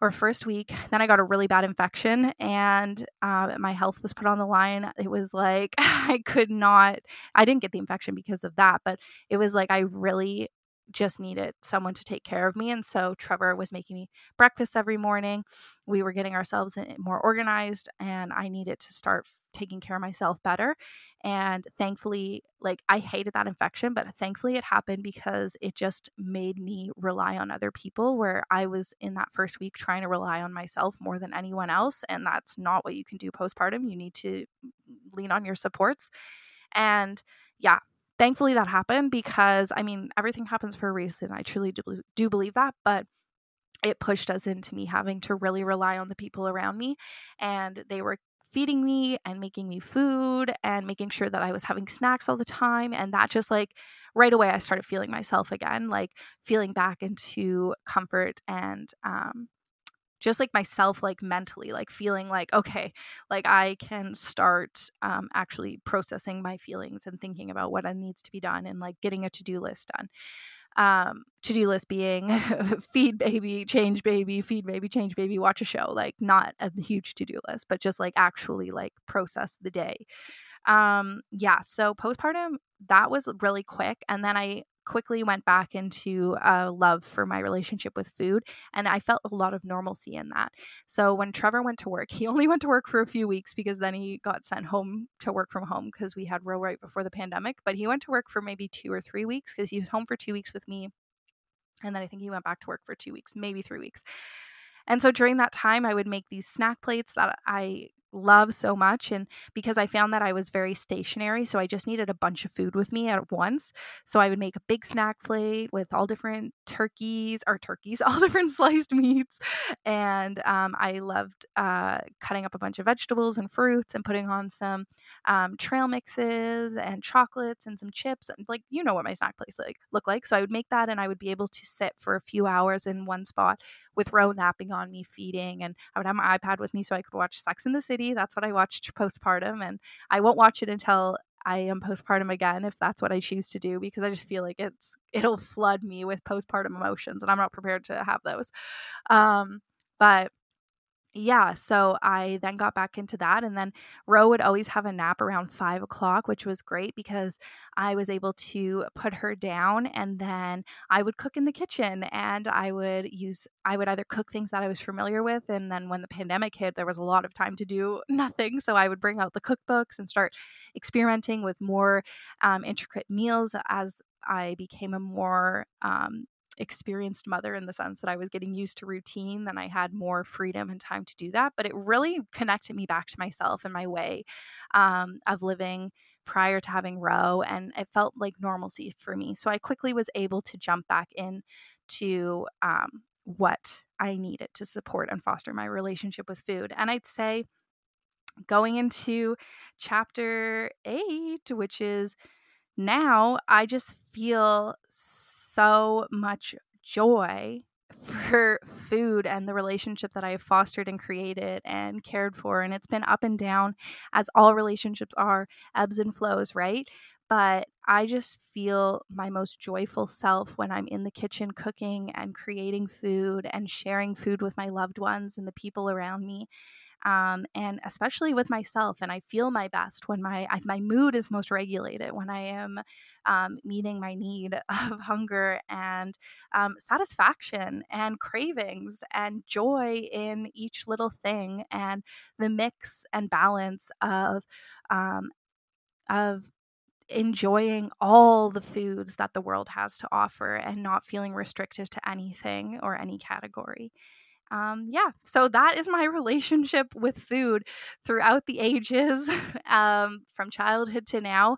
or first week then i got a really bad infection and uh, my health was put on the line. It was like i could not i didn't get the infection because of that but it was like i really just needed someone to take care of me. And so Trevor was making me breakfast every morning. We were getting ourselves eh, more organized, and I needed to start taking care of myself better. And thankfully, like I hated that infection, but thankfully it happened because it just made me rely on other people where I was in that first week trying to rely on myself more than anyone else. And that's not what you can do postpartum. You need to mm, lean on your supports. And yeah, thankfully that happened because I mean, everything happens for a reason. I truly do, do believe that. But it pushed us into me having to really rely on the people around me. And they were feeding me and making me food and making sure that I was having snacks all the time. And that just like right away, I started feeling myself again, like feeling back into comfort and um, just like myself like mentally like feeling like okay like i can start um, actually processing my feelings and thinking about what needs to be done and like getting a to-do list done. Um to-do list being feed baby change baby feed baby change baby watch a show like not a huge to-do list but just like actually like process the day. Um yeah so postpartum that was really quick and then i quickly went back into a love for my relationship with food and i felt a lot of normalcy in that. So when trevor went to work he only went to work for a few weeks because then he got sent home to work from home because we had Ro right before the pandemic but he went to work for maybe two or three weeks because he was home for two weeks with me and then i think he went back to work for two weeks maybe three weeks. And so during that time, I would make these snack plates that I love so much and because I found that I was very stationary so I just needed a bunch of food with me at once. So I would make a big snack plate with all different turkeys or turkeys all different sliced meats and um, I loved uh, cutting up a bunch of vegetables and fruits and putting on some um, trail mixes and chocolates and some chips and like you know what my snack plates like look like. So I would make that and I would be able to sit for a few hours in one spot with Ro napping on me feeding and I would have my iPad with me so I could watch Sex in the City that's what I watched postpartum, and I won't watch it until I am postpartum again if that's what I choose to do because I just feel like it's it'll flood me with postpartum emotions, and I'm not prepared to have those. Um, but yeah, so I then got back into that. And then Ro would always have a nap around five o'clock, which was great because I was able to put her down and then I would cook in the kitchen and I would use, I would either cook things that I was familiar with. And then when the pandemic hit, there was a lot of time to do nothing. So I would bring out the cookbooks and start experimenting with more um, intricate meals as I became a more um, experienced mother in the sense that I was getting used to routine, then I had more freedom and time to do that. But it really connected me back to myself and my way um, of living prior to having Ro, and it felt like normalcy for me. So I quickly was able to jump back in to um, what I needed to support and foster my relationship with food. And I'd say going into chapter eight, which is now, I just feel so much joy for food and the relationship that I have fostered and created and cared for. And it's been up and down, as all relationships are, ebbs and flows, right? But I just feel my most joyful self when I'm in the kitchen cooking and creating food and sharing food with my loved ones and the people around me um, and especially with myself. And I feel my best when my I, my mood is most regulated when I am um, meeting my need of hunger and um, satisfaction and cravings and joy in each little thing and the mix and balance of um, of enjoying all the foods that the world has to offer and not feeling restricted to anything or any category. Um, yeah, so that is my relationship with food throughout the ages, um, from childhood to now.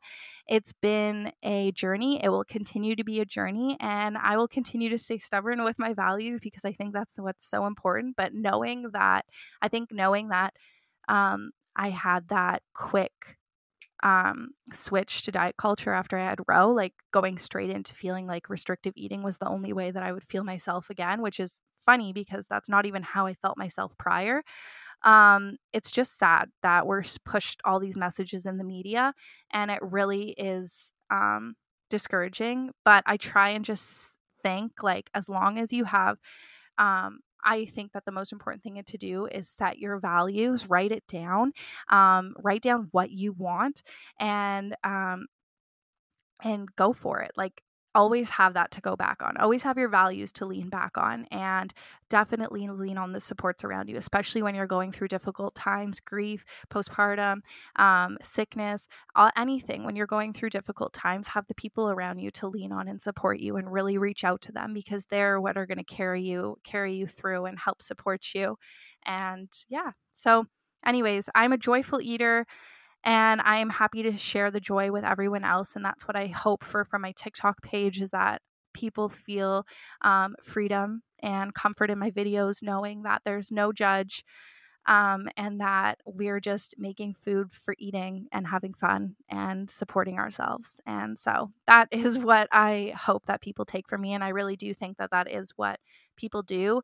It's been a journey. It will continue to be a journey, and I will continue to stay stubborn with my values because I think that's what's so important. But knowing that, I think knowing that um, I had that quick um, switch to diet culture after I had Roe, like going straight into feeling like restrictive eating was the only way that I would feel myself again, which is funny because that's not even how I felt myself prior. Um, it's just sad that we're pushed all these messages in the media, and it really is um, discouraging. But I try and just think like, as long as you have um, I think that the most important thing to do is set your values, write it down, um, write down what you want, and um, and go for it. Like always have that to go back on. Always have your values to lean back on and definitely lean on the supports around you, especially when you're going through difficult times, grief, postpartum, um, sickness, uh, anything. When you're going through difficult times, have the people around you to lean on and support you and really reach out to them because they're what are going to carry you, carry you through and help support you. And yeah. So anyways, I'm a joyful eater and I am happy to share the joy with everyone else. And that's what I hope for from my TikTok page is that people feel um, freedom and comfort in my videos, knowing that there's no judge um, and that we're just making food for eating and having fun and supporting ourselves. And so that is what I hope that people take from me. And I really do think that that is what people do.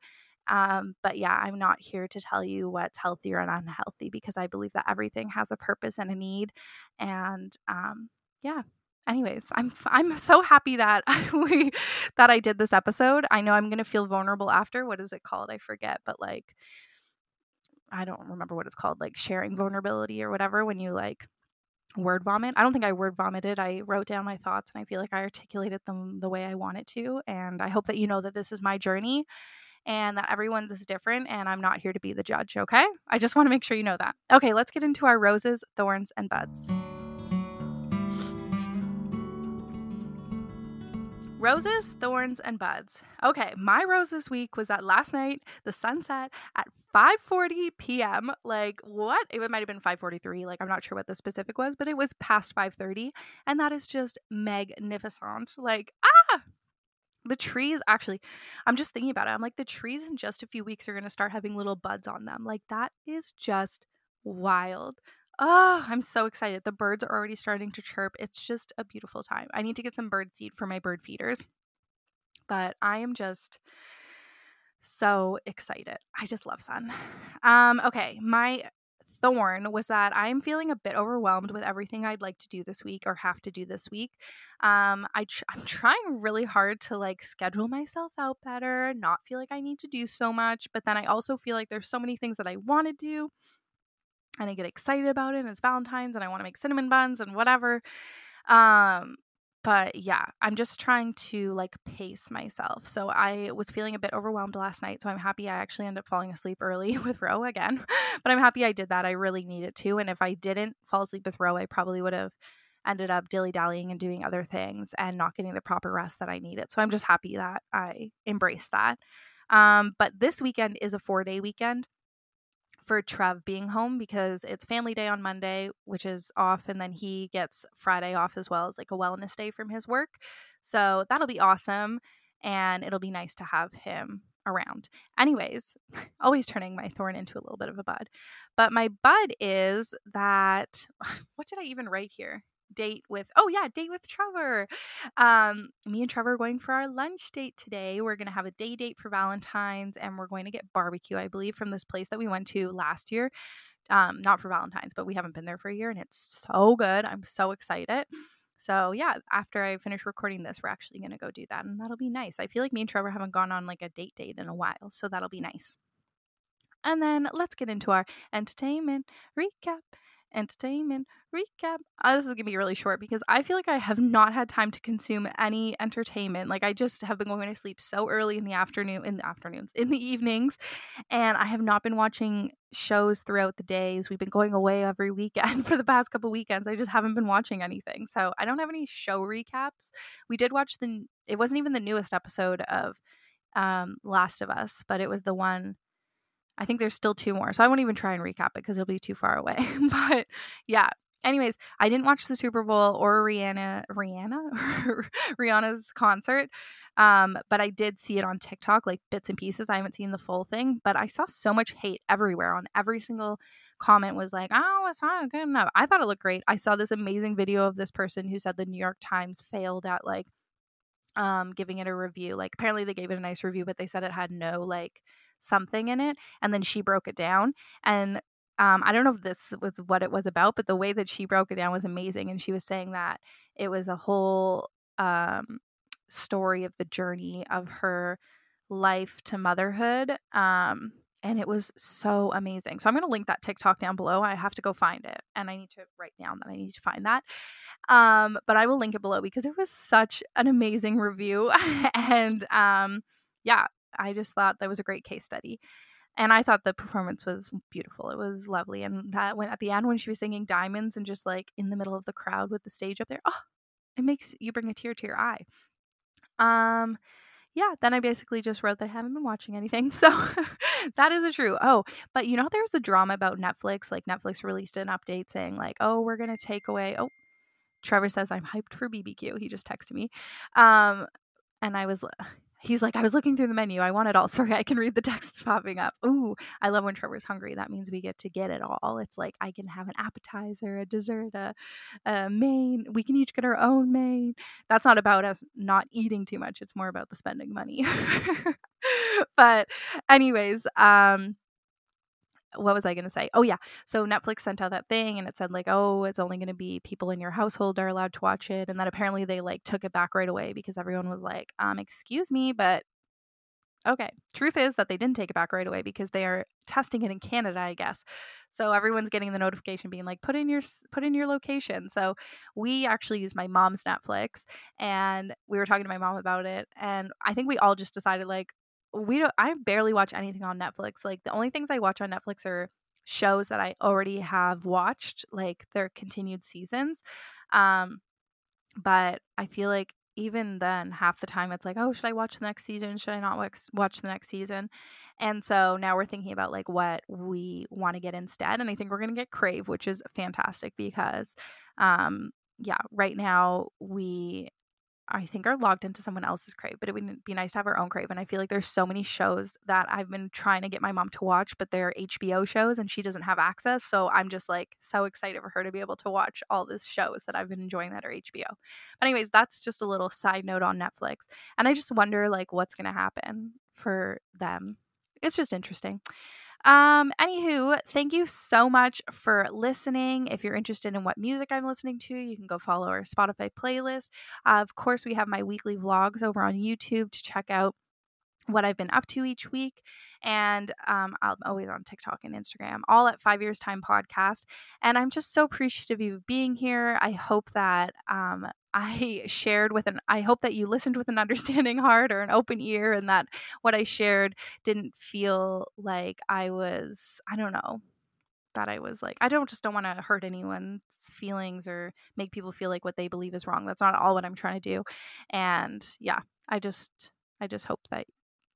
Um, but yeah, I'm not here to tell you what's healthy or unhealthy because I believe that everything has a purpose and a need. And um, yeah. Anyways, I'm I'm so happy that we that I did this episode. I know I'm gonna feel vulnerable after. What is it called? I forget, but like I don't remember what it's called, like sharing vulnerability or whatever when you like word vomit. I don't think I word vomited. I wrote down my thoughts and I feel like I articulated them the way I wanted to. And I hope that you know that this is my journey and that everyone's is different and I'm not here to be the judge, okay? I just want to make sure you know that. Okay, let's get into our roses, thorns, and buds. Roses, thorns, and buds. Okay, my rose this week was that last night the sunset at 5:40 p.m. Like what? It might have been 5:43. Like I'm not sure what the specific was, but it was past 5:30, and that is just magnificent. Like ah, the trees actually i'm just thinking about it i'm like the trees in just a few weeks are going to start having little buds on them. Like that is just wild. Oh i'm so excited the birds are already starting to chirp it's just a beautiful time i need to get some bird seed for my bird feeders but i am just so excited i just love sun. Um okay my thorn was that I'm feeling a bit overwhelmed with everything I'd like to do this week or have to do this week. Um, I tr- I'm trying really hard to like schedule myself out better, not feel like I need to do so much, but then I also feel like there's so many things that I want to do and I get excited about it. And it's Valentine's and I want to make cinnamon buns and whatever. Um, but yeah, I'm just trying to like pace myself. So I was feeling a bit overwhelmed last night. So I'm happy I actually ended up falling asleep early with Roe again. but I'm happy I did that. I really needed to. And if I didn't fall asleep with Roe, I probably would have ended up dilly dallying and doing other things and not getting the proper rest that I needed. So I'm just happy that I embraced that. Um, but this weekend is a four day weekend for Trev being home because it's family day on Monday, which is off, and then he gets Friday off as well as like a wellness day from his work. So that'll be awesome. And it'll be nice to have him around. Anyways, always turning my thorn into a little bit of a bud. But my bud is that what did I even write here? Date with oh yeah date with trevor. Um me and trevor are going for our lunch date today. We're going to have a day date for valentine's and we're going to get barbecue i believe from this place that we went to last year. Um not for valentine's but we haven't been there for a year and it's so good. I'm so excited. So yeah after i finish recording this we're actually going to go do that and that'll be nice. I feel like me and trevor haven't gone on like a date date in a while so that'll be nice. And then let's get into our entertainment recap entertainment recap. Uh, this is gonna be really short because I feel like I have not had time to consume any entertainment. Like I just have been going to sleep so early in the afternoon, in the afternoons, in the evenings, and I have not been watching shows throughout the days. We've been going away every weekend for the past couple weekends. I just haven't been watching anything, so I don't have any show recaps. We did watch the. It wasn't even the newest episode of um, Last of Us, but it was the one I think there's still two more. So I won't even try and recap it because it'll be too far away. but yeah. Anyways, I didn't watch the Super Bowl or Rihanna Rihanna Rihanna's concert. Um, but I did see it on TikTok, like bits and pieces. I haven't seen the full thing, but I saw so much hate everywhere on every single comment was like, oh, it's not good enough. I thought it looked great. I saw this amazing video of this person who said the New York Times failed at like um giving it a review. Like apparently they gave it a nice review, but they said it had no like something in it. And then she broke it down. And um, I don't know if this was what it was about, but the way that she broke it down was amazing. And she was saying that it was a whole um, story of the journey of her life to motherhood. Um, and it was so amazing. So I'm going to link that TikTok down below. I have to go find it and I need to write down that I need to find that. Um, but I will link it below because it was such an amazing review. and um, yeah, I just thought that was a great case study. And I thought the performance was beautiful. It was lovely. And that when at the end when she was singing Diamonds and just like in the middle of the crowd with the stage up there, oh, it makes you bring a tear to your eye. Um, yeah, then I basically just wrote that I haven't been watching anything. So that is the true. Oh, but you know, there's a drama about Netflix. Like Netflix released an update saying, like, oh, we're gonna take away. Oh, Trevor says I'm hyped for BBQ. He just texted me. Um, and I was He's like, I was looking through the menu. I want it all. Sorry, I can read the text popping up. Ooh, I love when Trevor's hungry. That means we get to get it all. It's like I can have an appetizer, a dessert, a, a main. We can each get our own main. That's not about us not eating too much. It's more about the spending money. but, anyways, um, what was I going to say? Oh, yeah. So Netflix sent out that thing and it said, like, oh, it's only going to be people in your household are allowed to watch it. And then apparently they like took it back right away because everyone was like, um, excuse me, but okay. Truth is that they didn't take it back right away because they are testing it in Canada, I guess. So everyone's getting the notification being like, put in your put in your location. So we actually used my mom's Netflix and we were talking to my mom about it. And I think we all just decided like, we don't I barely watch anything on Netflix. Like the only things I watch on Netflix are shows that I already have watched, like their continued seasons. Um but I feel like even then half the time it's like, "Oh, should I watch the next season? Should I not watch the next season?" And so now we're thinking about like what we want to get instead, and I think we're going to get Crave, which is fantastic because um yeah, right now we I think are logged into someone else's Crave, but it would be nice to have our own Crave. And I feel like there's so many shows that I've been trying to get my mom to watch, but they're HBO shows and she doesn't have access. So I'm just like so excited for her to be able to watch all these shows that I've been enjoying that are HBO. But anyways, that's just a little side note on Netflix. And I just wonder like what's gonna happen for them. It's just interesting. Um, anywho, thank you so much for listening. If you're interested in what music I'm listening to, you can go follow our Spotify playlist. Uh, of course, we have my weekly vlogs over on YouTube to check out what I've been up to each week. And um, I'm always on TikTok and Instagram, all at Five Years Time Podcast. And I'm just so appreciative of you being here. I hope that um, I shared with an, I hope that you listened with an understanding heart or an open ear and that what I shared didn't feel like I was, I don't know, that I was like, I don't just don't want to hurt anyone's feelings or make people feel like what they believe is wrong. That's not all what I'm trying to do. And yeah, I just, I just hope that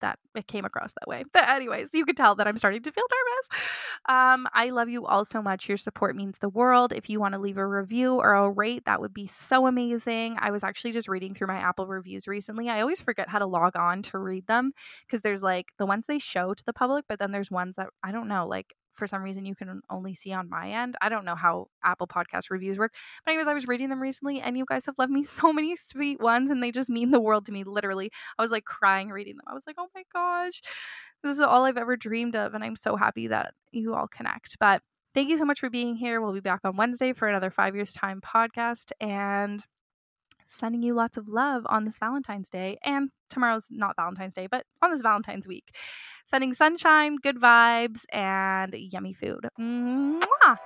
that it came across that way. But anyways, you could tell that I'm starting to feel nervous. Um, I love you all so much. Your support means the world. If you want to leave a review or a rate, that would be so amazing. I was actually just reading through my Apple reviews recently. I always forget how to log on to read them because there's like the ones they show to the public, but then there's ones that I don't know, like for some reason you can only see on my end. I don't know how Apple Podcast reviews work. But anyways, I was reading them recently and you guys have left me so many sweet ones and they just mean the world to me literally. I was like crying reading them. I was like, "Oh my gosh. This is all I've ever dreamed of and I'm so happy that you all connect." But thank you so much for being here. We'll be back on Wednesday for another 5 years time podcast and sending you lots of love on this Valentine's Day. And tomorrow's not Valentine's Day, but on this Valentine's week. Sending sunshine, good vibes, and yummy food. Mwah!